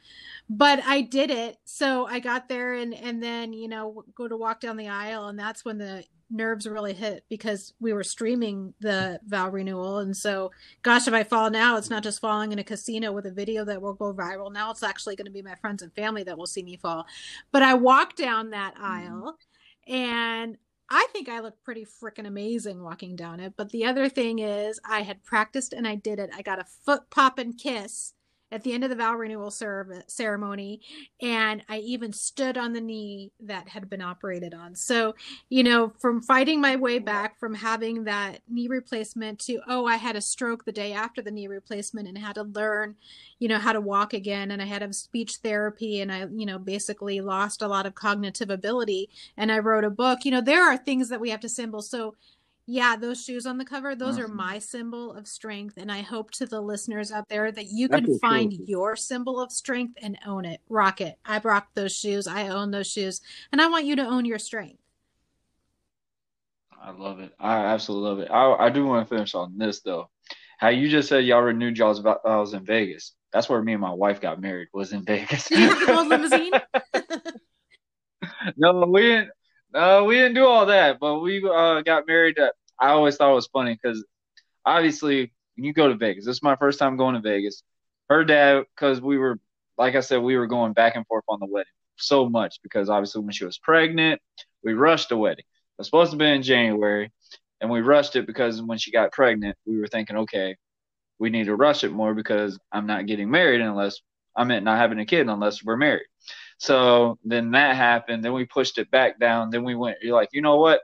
But I did it. So I got there and and then, you know, go to walk down the aisle and that's when the nerves really hit because we were streaming the vow renewal and so gosh if I fall now it's not just falling in a casino with a video that will go viral now it's actually going to be my friends and family that will see me fall. But I walked down that mm-hmm. aisle and I think I look pretty freaking amazing walking down it. But the other thing is, I had practiced and I did it. I got a foot pop and kiss at the end of the vow renewal ceremony and i even stood on the knee that had been operated on. So you know from fighting my way back from having that knee replacement to oh i had a stroke the day after the knee replacement and had to learn you know how to walk again and i had a speech therapy and i you know basically lost a lot of cognitive ability and i wrote a book. You know there are things that we have to symbol so yeah, those shoes on the cover, those awesome. are my symbol of strength. And I hope to the listeners out there that you can find cool. your symbol of strength and own it. Rock it. I rock those shoes. I own those shoes. And I want you to own your strength. I love it. I absolutely love it. I, I do want to finish on this though. How you just said y'all renewed y'all's about I was in Vegas. That's where me and my wife got married. Was in Vegas. You the gold limousine? no, we didn't. Uh, we didn't do all that, but we uh, got married. At, I always thought it was funny because obviously when you go to Vegas, this is my first time going to Vegas. Her dad, because we were, like I said, we were going back and forth on the wedding so much because obviously when she was pregnant, we rushed the wedding. It was supposed to be in January, and we rushed it because when she got pregnant, we were thinking, okay, we need to rush it more because I'm not getting married unless I meant not having a kid unless we're married. So then that happened. Then we pushed it back down. Then we went, you're like, you know what?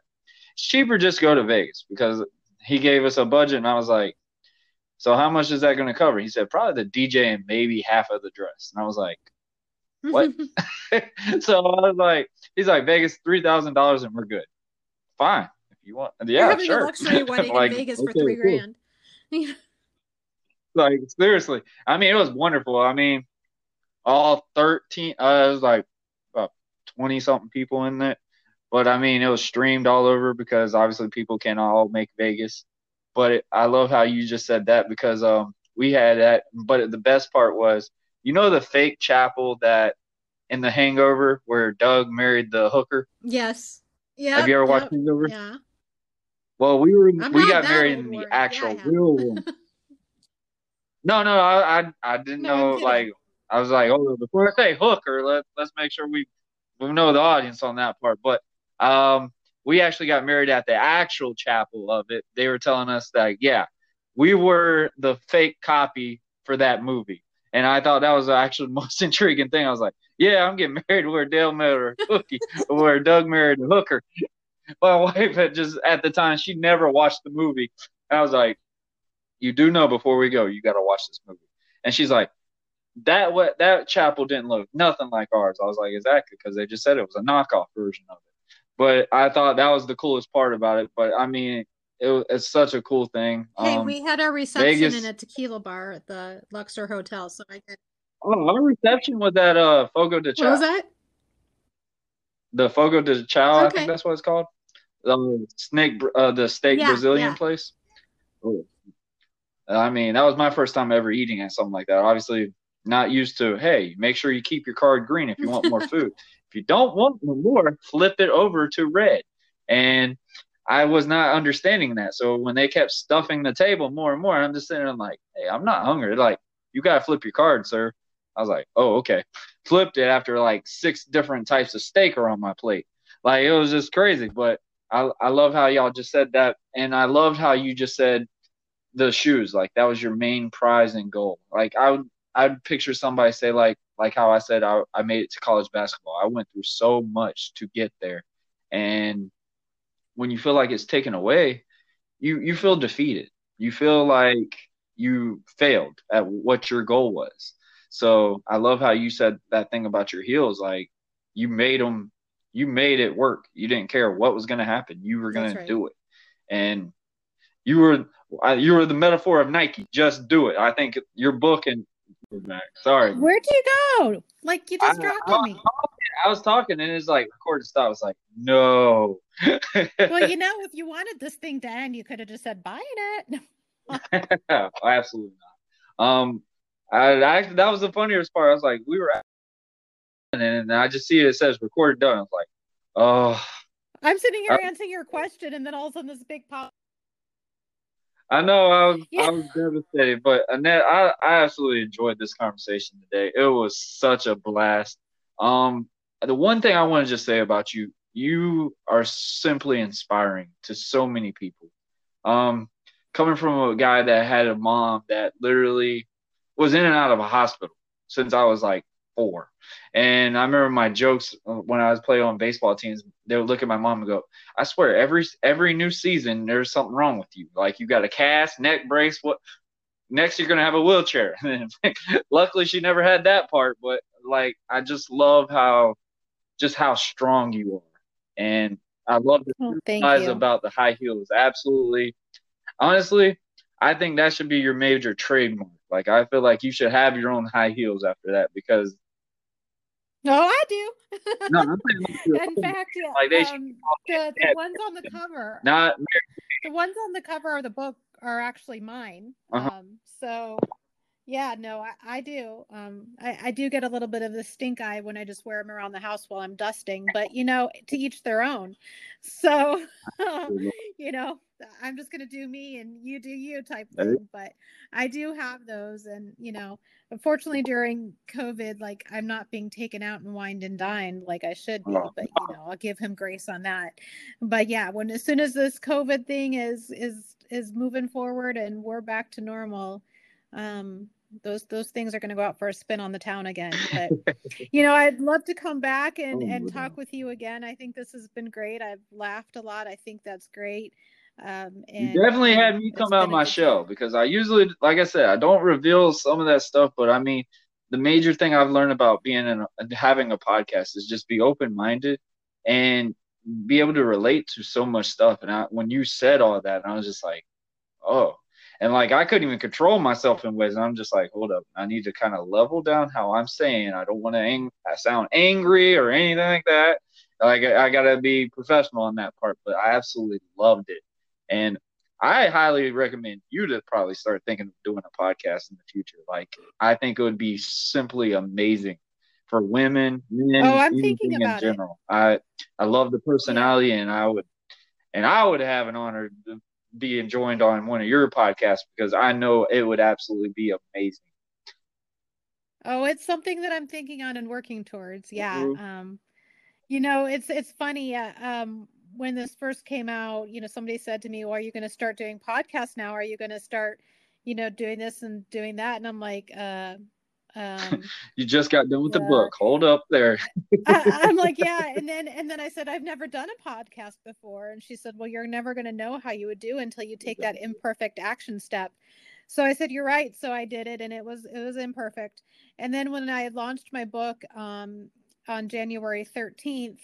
It's cheaper just go to Vegas because he gave us a budget. And I was like, so how much is that going to cover? He said, probably the DJ and maybe half of the dress. And I was like, what? so I was like, he's like, Vegas, $3,000 and we're good. Fine. If you want. Yeah, You're having sure. a luxury wedding like, in Vegas okay, for three cool. grand. like seriously. I mean, it was wonderful. I mean, all thirteen. Uh, it was like about twenty something people in it. But I mean, it was streamed all over because obviously people can't all make Vegas. But it, I love how you just said that because um we had that. But the best part was, you know, the fake chapel that in The Hangover where Doug married the hooker. Yes. Yeah. Have you ever watched yep, Hangover? Yeah. Well, we were I'm we got married in the. Yeah, actual have. real one. No, no, I, I, I didn't No, know. Like, I was like, oh, before I say hooker, let let's make sure we we know the audience on that part. But um, we actually got married at the actual chapel of it. They were telling us that, yeah, we were the fake copy for that movie, and I thought that was actually the most intriguing thing. I was like, yeah, I'm getting married where Dale married a hooky, where Doug married a hooker. My wife had just at the time she never watched the movie, I was like, you do know before we go, you got to watch this movie. And she's like, that what that chapel didn't look nothing like ours. I was like, exactly, because they just said it was a knockoff version of it. But I thought that was the coolest part about it. But I mean, it, was- it's such a cool thing. Hey, Um, we had our reception Vegas- in a tequila bar at the Luxor Hotel, so I could. oh, our reception was at uh Fogo de Chao. What was that? The Fogo de Chao, I Okay. think that's what it's called. The snake, uh, the steak Yeah, Brazilian yeah. place. Oh. I mean, that was my first time ever eating at something like that. Obviously, not used to. Hey, make sure you keep your card green if you want more food. if you don't want more, flip it over to red. And I was not understanding that. So when they kept stuffing the table more and more, I'm just sitting there like, hey, I'm not hungry. They're like, you gotta flip your card, sir. I was like, oh, okay. Flipped it after like six different types of steak are on my plate. Like it was just crazy. But I I love how y'all just said that, and I loved how you just said the shoes. Like that was your main prize and goal. Like I would I'd picture somebody say like like how I said I I made it to college basketball. I went through so much to get there, and when you feel like it's taken away, you you feel defeated. You feel like you failed at what your goal was. So I love how you said that thing about your heels. Like you made them, you made it work. You didn't care what was going to happen. You were going That's to do it, and you were I- you were the metaphor of Nike. Just do it. I think your book and sorry, Where'd you go? Like you just I- dropped I- on me. I was talking and it's like record to stop. I was like, no. Well, you know, if you wanted this thing to end, you could have just said buying it. Absolutely not. Um, I, I that was the funniest part. I was like, we were, at, and then I just see it says recorded done. I was like, oh, I'm sitting here Uh, answering your question, and then all of a sudden this big pop. I know I was Yeah. I was devastated, but Annette, I I absolutely enjoyed this conversation today. It was such a blast. Um, the one thing I want to just say about you, you are simply inspiring to so many people. Um, coming from a guy that had a mom that literally was in and out of a hospital since I was like four. And I remember my jokes uh, when I was playing on baseball teams. They would look at my mom and go, "I swear, every every new season there's something wrong with you. Like you got a cast, neck brace. What next? You're gonna have a wheelchair." Luckily, she never had that part. But like, I just love how just how strong you are, and I love the Oh, guys about the high heels. Absolutely. Honestly, I think that should be your major trademark. Like I feel like you should have your own high heels after that because No, I do. no, I'm saying like, In fact, Like, um, the, the ones on the cover, not the ones on the cover of the book are actually mine. Uh-huh. Um, so yeah, no, I, I do. Um, I, I do get a little bit of the stink eye when I just wear them around the house while I'm dusting, but you know, to each their own. So, you know, I'm just gonna do me and you do you type thing. But I do have those, and you know, unfortunately during COVID, like I'm not being taken out and wined and dined like I should be. But you know, I'll give him grace on that. But yeah, when as soon as this COVID thing is is is moving forward and we're back to normal, um, those those things are going to go out for a spin on the town again. But you know, I'd love to come back and Oh, and talk with you again. I think this has been great. I've laughed a lot. I think that's great. Um, You definitely had me come out a my shell because I usually, like I said, I don't reveal some of that stuff. But I mean, the major thing I've learned about being in a, having a podcast is just be open minded and be able to relate to so much stuff. And I, when you said all that, I was just like, oh. And like I couldn't even control myself in ways. I'm just like, hold up, I need to kind of level down how I'm saying. I don't want to ang- sound angry or anything like that. Like I, I got to be professional in that part. But I absolutely loved it, and I highly recommend you to probably start thinking of doing a podcast in the future. Like I think it would be simply amazing for women, men, oh, I'm thinking about in general. It. I I love the personality, yeah. and I would and I would have an honor to being joined on one of your podcasts because I know it would absolutely be amazing. Oh, it's something that I'm thinking on and working towards. Yeah. Mm-hmm. Um, you know, it's it's funny. Uh, um, when this first came out, you know, somebody said to me, "Well, are you going to start doing podcasts now? Are you going to start, you know, doing this and doing that?" And I'm like, uh, um, you just got done with the book. Hold up there. I, am like, yeah. And then and then I said, I've never done a podcast before. And she said, Well, you're never gonna know how you would do until you take that imperfect action step. So I said, You're right. So I did it and it was it was imperfect. And then when I launched my book um, on January 13th,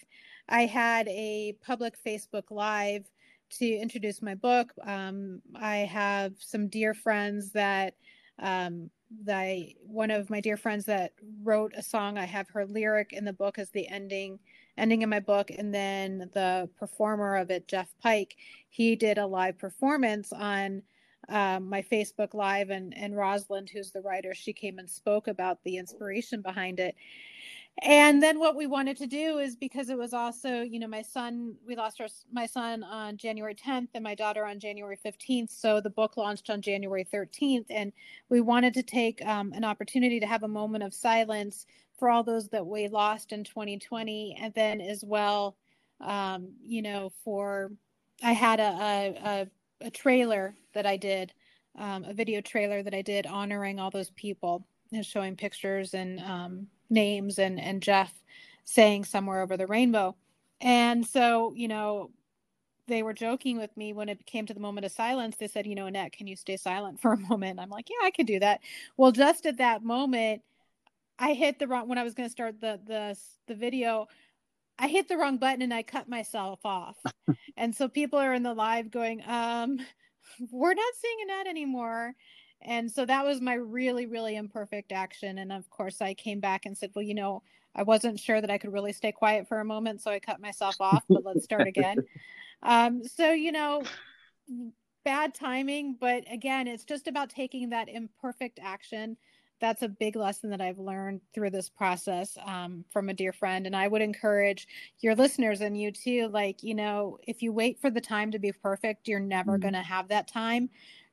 I had a public Facebook Live to introduce my book. Um, I have some dear friends that um, the one of my dear friends that wrote a song. I have her lyric in the book as the ending ending in my book, and then the performer of it, Jeff Pike, he did a live performance on um, my Facebook Live, and and Rosalind, who's the writer, she came and spoke about the inspiration behind it and then what we wanted to do is because it was also you know my son we lost our my son on january 10th and my daughter on january 15th so the book launched on january 13th and we wanted to take um, an opportunity to have a moment of silence for all those that we lost in 2020 and then as well um, you know for i had a, a, a, trailer that i did um, a video trailer that i did honoring all those people and showing pictures and um, names and and Jeff saying somewhere over the rainbow. And so, you know, they were joking with me when it came to the moment of silence. They said, you know, Annette, can you stay silent for a moment? I'm like, yeah, I can do that. Well, just at that moment, I hit the wrong when I was going to start the the the video. I hit the wrong button and I cut myself off. and so people are in the live going, um, we're not seeing Annette anymore. And so that was my really, really imperfect action. And of course, I came back and said, well, you know, I wasn't sure that I could really stay quiet for a moment. So I cut myself off, but let's start again. Um, so, you know, bad timing. But again, it's just about taking that imperfect action. That's a big lesson that I've learned through this process um, from a dear friend. And I would encourage your listeners and you too, like, you know, if you wait for the time to be perfect, you're never mm-hmm. going to have that time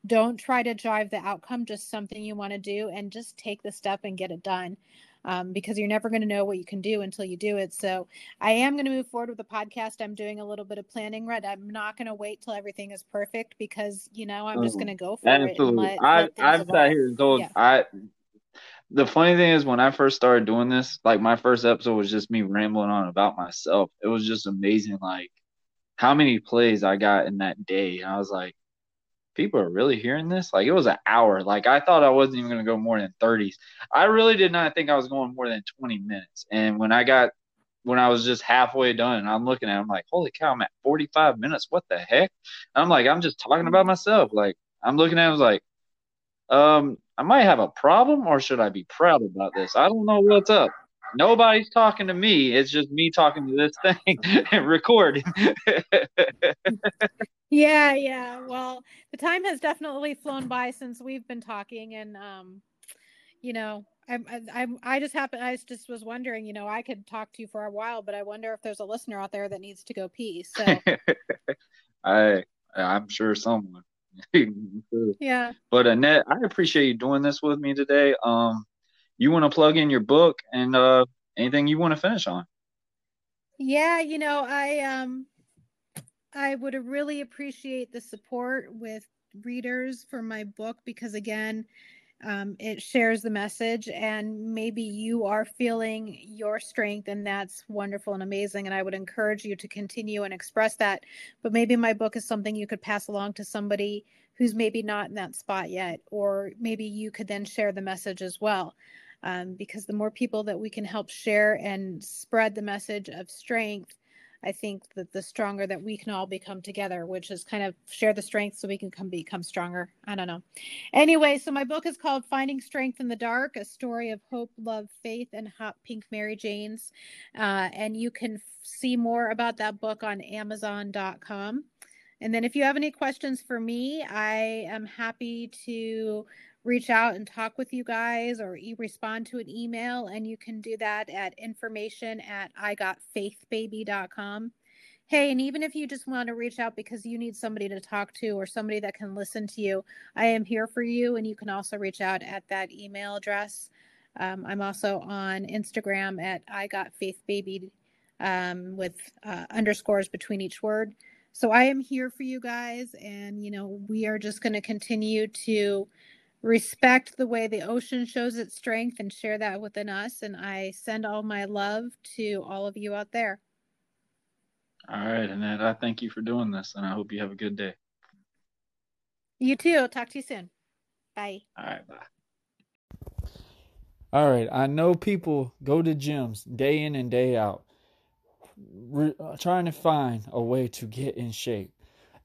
don't try to drive the outcome just something you want to do and just take the step and get it done um, because you're never going to know what you can do until you do it. So i am going to move forward with the podcast. I'm doing a little bit of planning right i'm not going to wait till everything is perfect because you know i'm just going to go for Absolutely. it let, I, i've sat here and told yeah. i the funny thing is when i first started doing this like my first episode was just me rambling on about myself. It was just amazing like how many plays i got in that day. And i was like people are really hearing this. Like it was an hour. Like I thought I wasn't even going to go more than 30s. I really did not think I was going more than 20 minutes. And when I got, when I was just halfway done, I'm looking at, it, I'm like, holy cow, I'm at 45 minutes. What the heck? And I'm like, I'm just talking about myself. Like I'm looking at, it, I was like, um, I might have a problem, or should I be proud about this? I don't know what's up. Nobody's talking to me. It's just me talking to this thing and recording. yeah, yeah. Well, the time has definitely flown by since we've been talking, and um, you know, I, I, I just happen. I just was wondering. You know, I could talk to you for a while, but I wonder if there's a listener out there that needs to go pee. So, I, I'm sure someone. yeah. But Annette, I appreciate you doing this with me today. Um, you want to plug in your book and uh, anything you want to finish on. Yeah, you know, I um I would really appreciate the support with readers for my book because again, um, it shares the message and maybe you are feeling your strength and that's wonderful and amazing and i would encourage you to continue and express that. But maybe my book is something you could pass along to somebody who's maybe not in that spot yet or maybe you could then share the message as well um, because the more people that we can help share and spread the message of strength, I think that the stronger that we can all become together, which is kind of share the strength so we can come become stronger. I don't know. Anyway, so my book is called Finding Strength in the Dark: A Story of Hope, Love, Faith, and Hot Pink Mary Janes. Uh, and you can see more about that book on Amazon.com. And then if you have any questions for me, I am happy to reach out and talk with you guys or e- respond to an email. And you can do that at information at igotfaithbaby.com. Hey, and even if you just want to reach out because you need somebody to talk to or somebody that can listen to you, I am here for you. And you can also reach out at that email address. Um, I'm also on Instagram at I got faith baby um, with uh, underscores between each word. So I am here for you guys, and you know we are just going to continue to respect the way the ocean shows its strength and share that within us. And I send all my love to all of you out there. All right, Annett, I thank you for doing this, and I hope you have a good day. You too. Talk to you soon. Bye. All right, bye. All right, I know people go to gyms day in and day out, re- uh, trying to find a way to get in shape.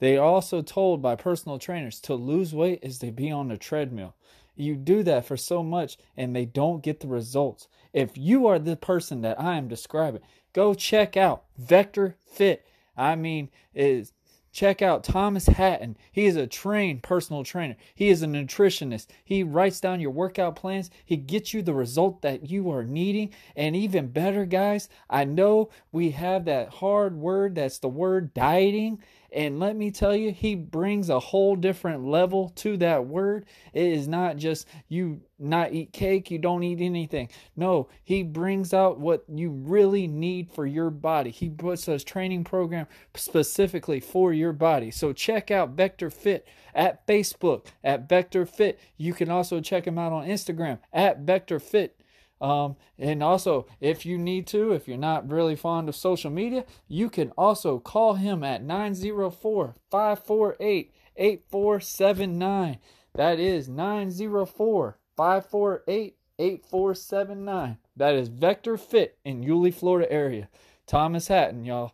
They are also told by personal trainers to lose weight as they be on a treadmill. You do that for so much and they don't get the results. If you are the person that I am describing, go check out Vector Fit. I mean, is check out Thomas Hatton. He is a trained personal trainer. He is a nutritionist. He writes down your workout plans. He gets you the result that you are needing. And even better, guys, I know we have that hard word that's the word dieting. And let me tell you, he brings a whole different level to that word. It is not just you not eat cake, you don't eat anything. No, he brings out what you really need for your body. He puts a training program specifically for your body. So check out Vector Fit at Facebook at Vector Fit. You can also check him out on Instagram at Vector Fit. Um, and also, if you need to, if you're not really fond of social media, you can also call him at 904 548 8479. That is 904 548 8479. That is Vector Fit in Yulee, Florida area. Thomas Hatton, y'all.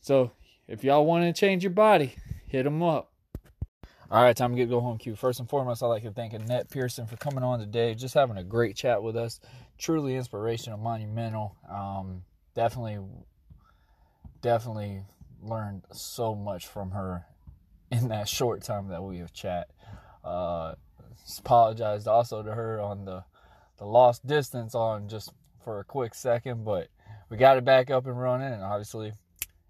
So if y'all want to change your body, hit him up. All right, time to get go home cue. First and foremost, I'd like to thank Annett Pearson for coming on today, just having a great chat with us. Truly inspirational, monumental. Um, definitely, definitely learned so much from her in that short time that we have chat. Uh, apologized also to her on the the lost distance on just for a quick second, but we got it back up and running, and obviously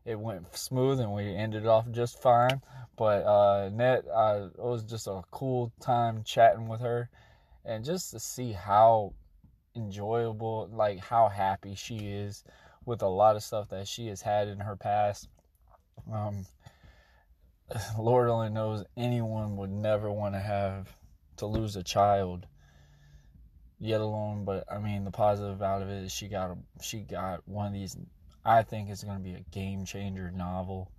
it went smooth and we ended off just fine. But uh, Net, uh, it was just a cool time chatting with her, and just to see how enjoyable, like how happy she is with a lot of stuff that she has had in her past. Um, Lord only knows anyone would never want to have to lose a child yet alone but i mean the positive out of it is she got a, she got one of these i think it's going to be a game changer novel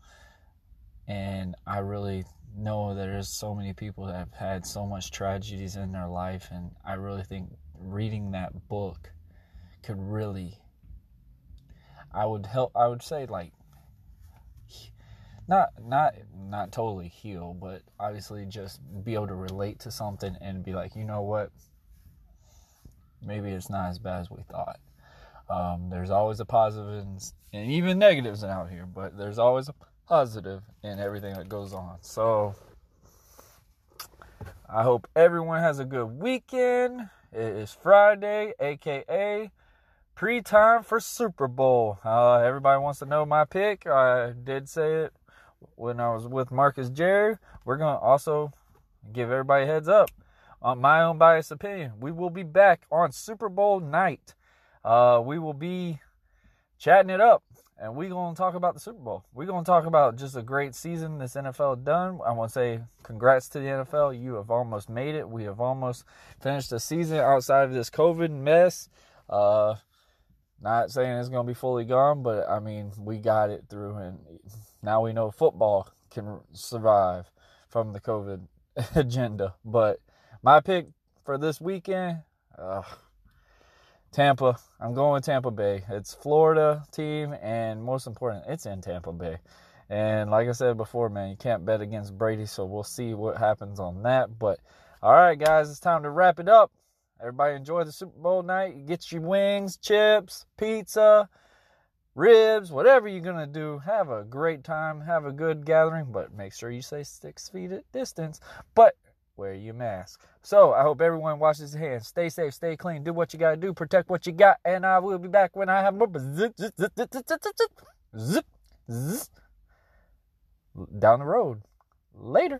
and i really know there's so many people that have had so much tragedies in their life and i really think reading that book could really i would help i would say like not not not totally heal, but obviously just be able to relate to something and be like, you know what? Maybe it's not as bad as we thought. Um, there's always a positive and, and even negatives out here, but there's always a positive in everything that goes on. So I hope everyone has a good weekend. It is Friday, aka pre-time for Super Bowl. Uh, everybody wants to know my pick. I did say it when I was with Marcus Jerry. We're going to also give everybody heads up on my own biased opinion. We will be back on Super Bowl night. Uh, we will be chatting it up and we're going to talk about the Super Bowl. We're going to talk about just a great season this NFL done. I want to say congrats to the NFL. You have almost made it. We have almost finished the season outside of this COVID mess. Uh, not saying it's going to be fully gone, but I mean, we got it through and now we know football can survive from the COVID agenda. But my pick for this weekend, uh, Tampa. I'm going with Tampa Bay. It's Florida team, and most important, it's in Tampa Bay. And like I said before, man, you can't bet against Brady, so we'll see what happens on that. But all right, guys, it's time to wrap it up. Everybody enjoy the Super Bowl night. Get your wings, chips, pizza, ribs, whatever you're gonna do. Have a great time. Have a good gathering, but make sure you stay six feet at distance. But wear your mask. So I hope everyone washes their hands. Stay safe, stay clean, do what you gotta do, protect what you got, and I will be back when I have more zip zip zip zip zip zip zip zip, zip down the road. Later.